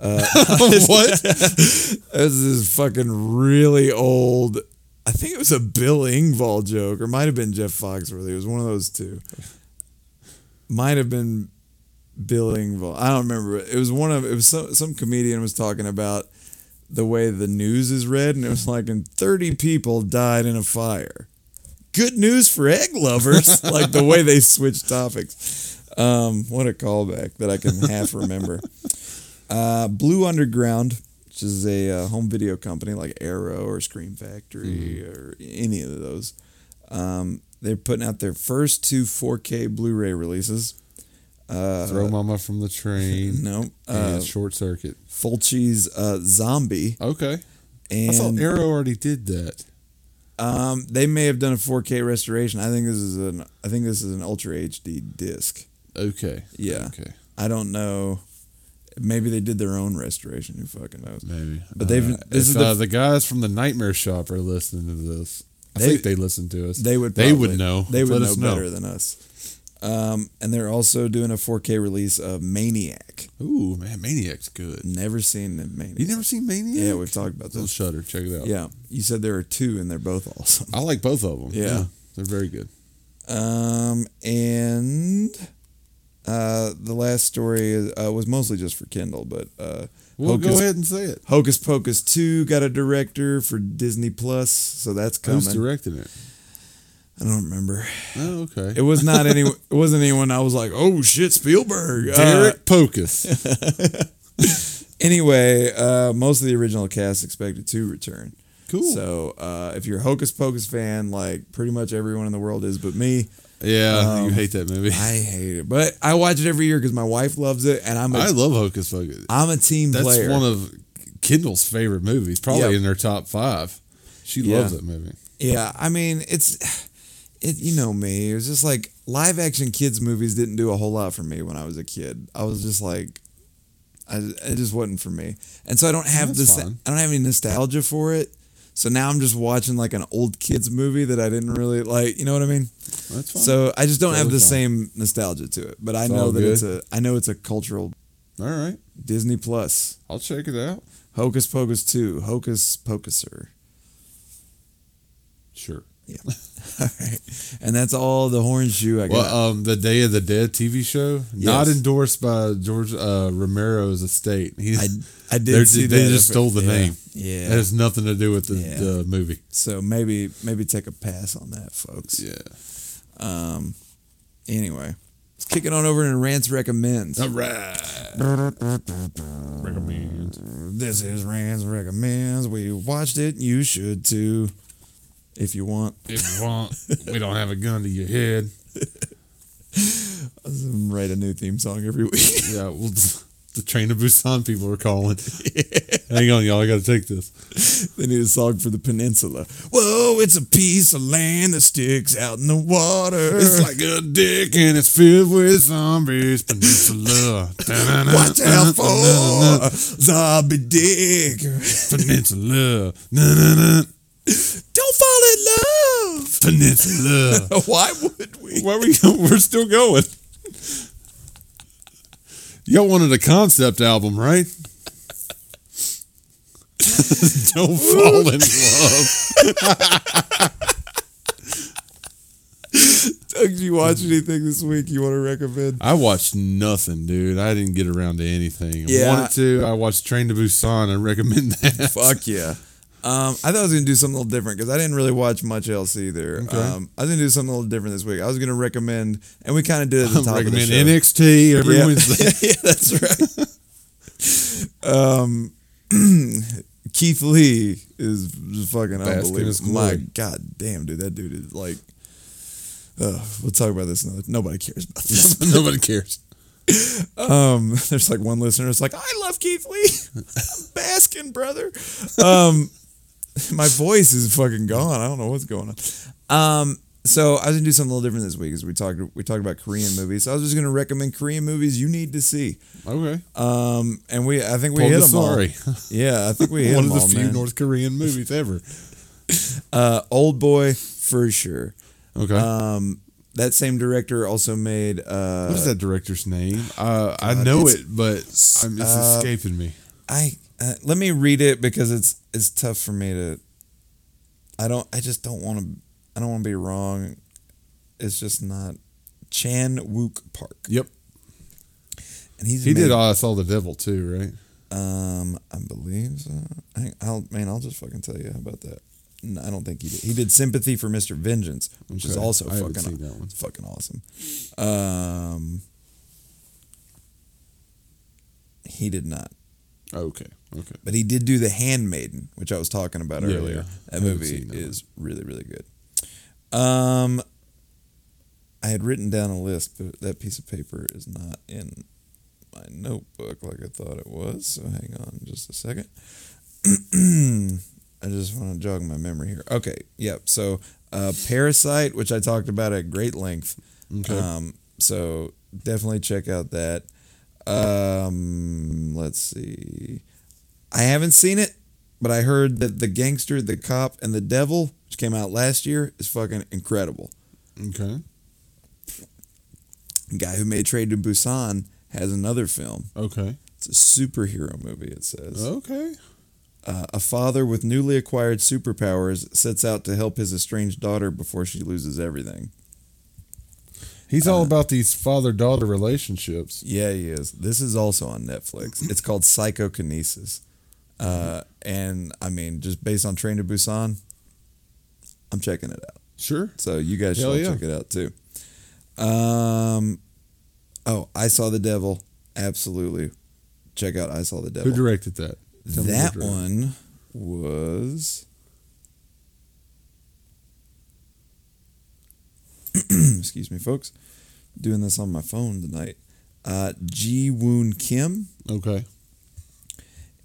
Uh, what? this is fucking really old. I think it was a Bill Engvall joke, or might have been Jeff Foxworthy. It was one of those two. Might have been Bill Engvall. I don't remember. It was one of. It was some some comedian was talking about the way the news is read, and it was like, and thirty people died in a fire. Good news for egg lovers, like the way they switch topics. Um, what a callback that I can half remember. Uh, Blue Underground which is a uh, home video company like Arrow or Scream Factory Mm-hmm. or any of those. Um, they're putting out their first two 4K Blu-ray releases. Uh, Throw Mama from the train. no, and uh, Short Circuit. Fulci's uh, Zombie, Okay. and I thought Arrow already did that. um, they may have done a 4K restoration. I think this is an I think this is an Ultra HD disc. Okay. Yeah. Okay. I don't know. Maybe they did their own restoration. Who fucking knows? Maybe. But they've- Uh, this is the- uh, the guys from the Nightmare Shop are listening to this. I They- think they listen to us. They would. They would know. They would know know. better than us. Um, and they're also doing a 4K release of Maniac. Ooh, man, Maniac's good. Never seen the Maniac. You never seen Maniac? Yeah, we've talked about this. Shudder. Check it out. Yeah, you said there are two, and they're both awesome. I like both of them. Yeah. they're very good. Um, and uh, the last story uh, was mostly just for Kendall, but uh, Well, Hocus, go ahead and say it. Hocus Pocus two got a director for Disney Plus, so that's coming. Who's directing it? I don't remember. Oh, okay. It was not any. It wasn't anyone. I was like, oh shit, Spielberg. Uh, Derek Pocus. anyway, uh, most of the original cast expected to return. Cool. So uh, if you're a Hocus Pocus fan, like pretty much everyone in the world is, but me, yeah, you Um, hate that movie. I hate it. But I watch it every year because my wife loves it, and I'm a, I love Hocus Pocus. I'm a team player. That's player. one of Kendall's favorite movies, probably Yep. in her top five. She Yeah. loves that movie. yeah, I mean it's, it. You know me. It was just like live action kids movies didn't do a whole lot for me when I was a kid. I was just like, I it just wasn't for me, and so I don't have That's this. fine. I don't have any nostalgia for it. So now I'm just watching like an old kids movie that I didn't really like. You know what I mean? That's fine. So I just don't have Totally the fine. same nostalgia to it. But I It's know that good. it's a. I know it's a cultural All right, Disney Plus. I'll check it out. Hocus Pocus 2, Hocus Pocuser. Sure. All right. And that's all the horn shoe I got. Well, um, the Day of the Dead TV show, not endorsed by George uh, Romero's estate. He, I, I did they're- see they that. just stole the Yeah. name. Yeah. That has nothing to do with the, Yeah. the movie. so maybe maybe take a pass on that, folks. Yeah. Um. Anyway, let's kick it on over to Rants Recommends. All right. Recommend. This is Rants Recommends. We watched it. You should too, if you want. If you want, we don't have a gun to your head. Write a new theme song every week. Yeah, well, the Train to Busan people are calling. Hang on, y'all. I got to take this. they need a song for the peninsula. Whoa, it's a piece of land that sticks out in the water. It's like a dick and it's filled with zombies. Peninsula. Watch out for zombie dick. Peninsula. Don't fall in love. Peninsula. Why would we? Where we We're still going. Y'all wanted a concept album, right? Don't fall in love. Doug, did you watch anything this week you want to recommend? I watched nothing, dude. I didn't get around to anything. I Yeah. wanted to. I watched Train to Busan. I recommend that. Fuck yeah. Um, I thought I was gonna do something a little different because I didn't really watch much else either. Okay. Um, I was gonna do something a little different this week. I was gonna recommend, and we kind of did it at the top of the recommend show. NXT every yeah. Wednesday. yeah, that's right. um, Keith Lee is fucking Bask in his unbelievable. My god damn, dude, that dude is like. Uh, we'll talk about this another. Nobody cares about this. Nobody cares. Um, there's like one listener that's like, I love Keith Lee. I'm Baskin, brother. Um, my voice is fucking gone. I don't know what's going on. Um, so I was gonna do something a little different this week. As we talked, we talked about Korean movies. So I was just gonna recommend Korean movies you need to see. Okay. Um, and we, I think we hit them sorry. all. Yeah, I think we hit One of the all, few man. North Korean movies ever. Uh, Old Boy for sure. Okay. Um, that same director also made. Uh, what is that director's name? Uh, I know it, but I'm, it's uh, escaping me. I uh, let me read it because it's it's tough for me to. I don't. I just don't want to. I don't want to be wrong. It's just not. Chan Wook Park, Yep. and he's He made, did I Saw the Devil too, right? Um, I believe so. I, I'll man, I'll just fucking tell you about that. No, I don't think he did. He did Sympathy for Mr. Vengeance, which is Okay. also I fucking seen that one. it's fucking awesome. Um, he did not. Okay. Okay. But he did do The Handmaiden, which I was talking about Yeah, earlier. yeah. That movie that is really, really good. Um, I had written down a list, but that piece of paper is not in my notebook like I thought it was. So hang on just a second. I just want to jog my memory here. Okay, yep. So, uh, Parasite, which I talked about at great length. Okay. Um, so definitely check out that. Um, let's see. I haven't seen it, but I heard that the gangster, the cop, and the devil, which came out last year, is fucking incredible. Okay. The guy who made Train to Busan has another film. Okay. It's a superhero movie. It says. Okay. Uh, a father with newly acquired superpowers sets out to help his estranged daughter before she loses everything. He's Uh, all about these father daughter relationships. Yeah, he is. This is also on Netflix. It's called Psychokinesis. Uh, and I mean, just based on Train to Busan, I'm checking it out. Sure. So you guys should Hell all yeah. check it out too. Um, oh, I saw the devil. Absolutely, check out I saw the devil. Who directed that? Tell that one was. Excuse me, folks. Doing this on my phone tonight. Uh, Ji Woon Kim, Okay.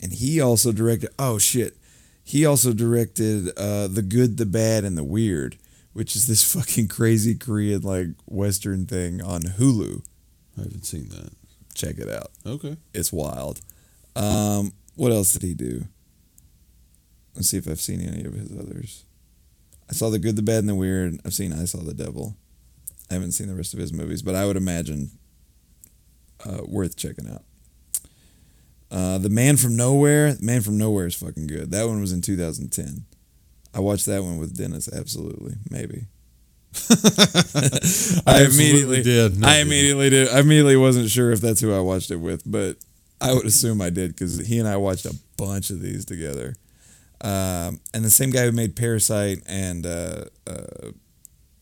and he also directed. Oh shit, he also directed uh, the Good, the Bad, and the Weird, which is this fucking crazy Korean like Western thing on Hulu. I haven't seen that. Check it out. Okay. It's wild. Um, what else did he do? Let's see if I've seen any of his others. I saw the good, the bad, and the weird. I've seen I saw the devil. I haven't seen the rest of his movies, but I would imagine uh, worth checking out. Uh, the Man from Nowhere. The Man from Nowhere is fucking good. That one was in 2010. I watched that one with Dennis. Absolutely, maybe. I immediately did. No, I I immediately did. I immediately wasn't sure if that's who I watched it with, but I would assume I did because he and I watched a bunch of these together. Um, and the same guy who made Parasite and uh, uh,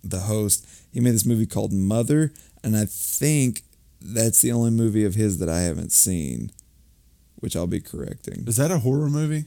the host, he made this movie called Mother, and I think that's the only movie of his that I haven't seen, which I'll be correcting. Is that a horror movie?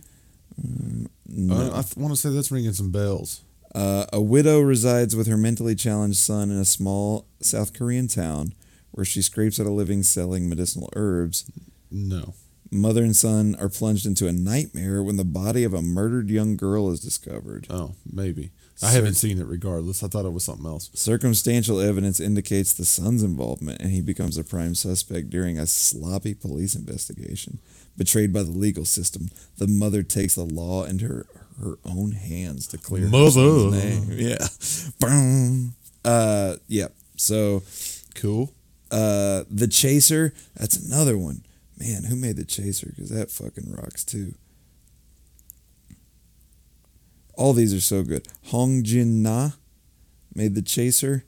No. Uh, I th- want to say that's ringing some bells. Uh, a widow resides with her mentally challenged son in a small South Korean town where she scrapes out a living selling medicinal herbs. No. Mother and son are plunged into a nightmare when the body of a murdered young girl is discovered. Oh, maybe. I haven't seen it regardless. I thought it was something else. Circumstantial evidence indicates the son's involvement, and he becomes a prime suspect during a sloppy police investigation. Betrayed by the legal system, the mother takes the law into her, her own hands to clear her Mother. son's name. Yeah. Boom. Uh, yeah. So, Cool. uh, The Chaser, that's another one. Man, who made The Chaser? Because that fucking rocks too. All these are so good. Hong Jin Na made The Chaser.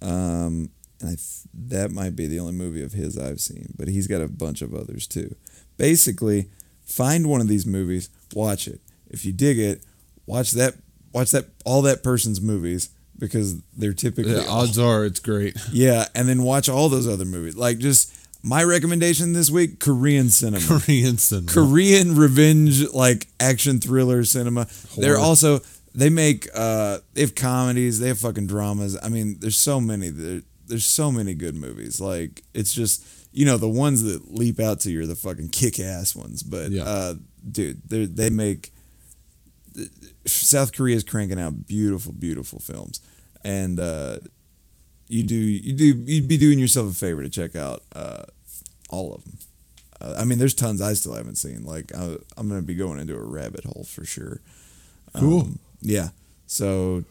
Um, and I th- that might be the only movie of his I've seen, but he's got a bunch of others too. Basically, find one of these movies, watch it. If you dig it, watch that watch that all that person's movies because they're typically odds are it's great. yeah, and then watch all those other movies. Like just my recommendation this week: Korean cinema, Korean cinema. Korean revenge, like action thriller cinema. They're also they make uh they have comedies, they have fucking dramas. I mean, there's so many. There, there's so many good movies. Like it's just you know the ones that leap out to you are the fucking kick ass ones. But Yeah. uh, dude, they they make South Korea is cranking out beautiful, beautiful films, and uh, you do you do you'd be doing yourself a favor to check out uh, all of them. Uh, I mean, there's tons I still haven't seen. Like I, I'm gonna be going into a rabbit hole for sure. Cool. Um, yeah. So,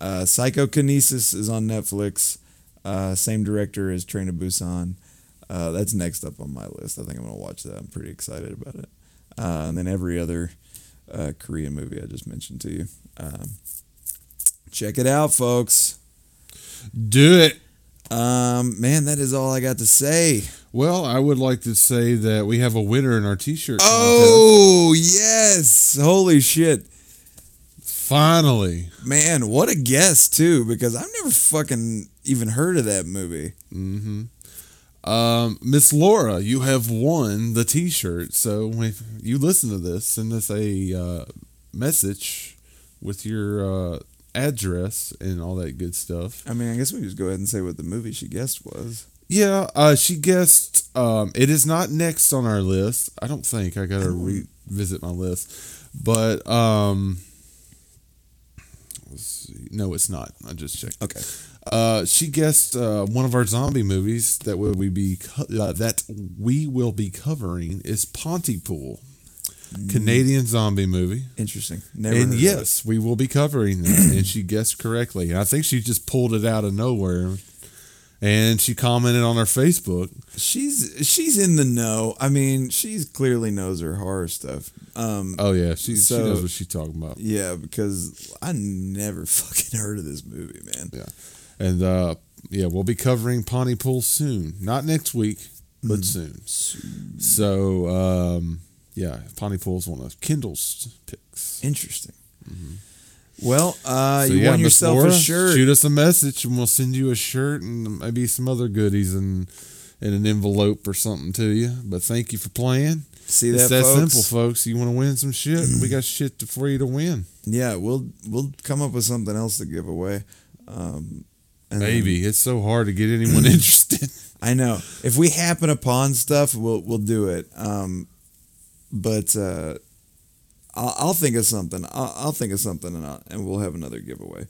uh, Psychokinesis is on Netflix. Uh, same director as Train to Busan. Uh, that's next up on my list. I think I'm gonna watch that. I'm pretty excited about it. Uh, and then every other uh, Korean movie I just mentioned to you. Um, check it out, folks. Do it. Um, man, that is all I got to say. Well, I would like to say that we have a winner in our T-shirt. contest. Oh yes! Holy shit, finally! man! What a guess too, because I've never fucking even heard of that movie. hmm Um, Miss Laura, you have won the T-shirt. So when you listen to this, send us a uh, message with your uh, address and all that good stuff. I mean, I guess we just go ahead and say what the movie she guessed was. Yeah, uh, she guessed. Um, it is not next on our list. I don't think. I gotta revisit my list, but um, let's see. no, it's not. I just checked. Okay. Uh, she guessed uh, one of our zombie movies that will we be co- uh, that we will be covering is Pontypool, Canadian zombie movie. Interesting. Never and yes, we will be covering that. and she guessed correctly. I think she just pulled it out of nowhere. And she commented on her Facebook. she's she's in the know. I mean, she's clearly knows her horror stuff. Um, Oh yeah, she she So- knows what she's talking about. yeah, because I never fucking heard of this movie, man. Yeah, and uh, yeah, we'll be covering Pontypool soon. Not next week, but Mm. soon. So um, yeah, Pontypool's one of Kendall's picks. Interesting. Well, uh, So, you yeah, won yourself Laura, a shirt. Shoot us a message, and we'll send you a shirt and maybe some other goodies and in an envelope or something to you. But thank you for playing. See it's that, that folks? simple, folks. You want to win some shit? we got shit to, for you to win. Yeah, we'll we'll come up with something else to give away. Um, and then- Maybe it's so hard to get anyone interested. I know. If we happen upon stuff, we'll we'll do it. Um, but uh, I'll, I'll think of something. I'll, I'll think of something, and, I'll, and we'll have another giveaway.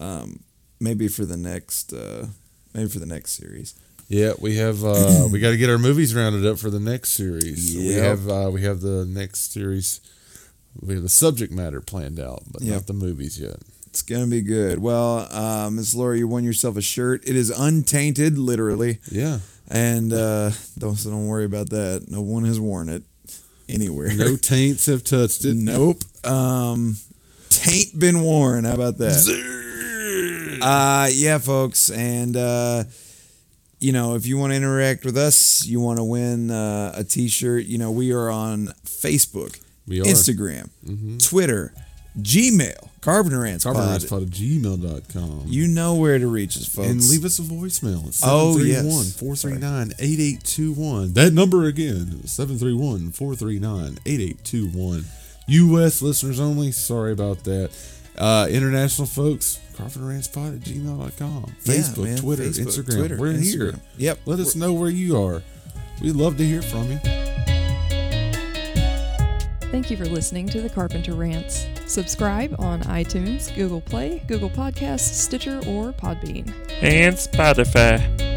Um, maybe for the next. Uh, maybe for the next series. Yeah, we have. Uh, we got to get our movies rounded up for the next series. We have. Uh, we have the next series. We have the subject matter planned out, but Yep. not the movies yet. It's gonna be good. Well, uh, Miss Laura, you won yourself a shirt. It is untainted, literally, Yeah. and uh, don't so don't worry about that. No one has worn it anywhere. No taints have touched it. Nope. Um, taint been worn. How about that? Uh, yeah, folks, and uh, you know, if you want to interact with us, you want to win uh, a T-shirt. You know, we are on Facebook, We are. Instagram, Mm-hmm. Twitter, Gmail, Carpenter Ants Pod. Carpenterspot at gmail.com. You know where to reach us, folks. and leave us a voicemail at Oh, yes. 731 439 8821. That number again, 731 439 8821. U.S. listeners only. Sorry about that. Uh, international folks, carpenterantspot at gmail.com. Yeah, Facebook, man, Twitter, Facebook, Instagram. Twitter, We're here. Yep. Let us know where you are. We'd love to hear from you. Thank you for listening to the Carpenter Rants. Subscribe on iTunes, Google Play, Google Podcasts, Stitcher, or Podbean. and Spotify.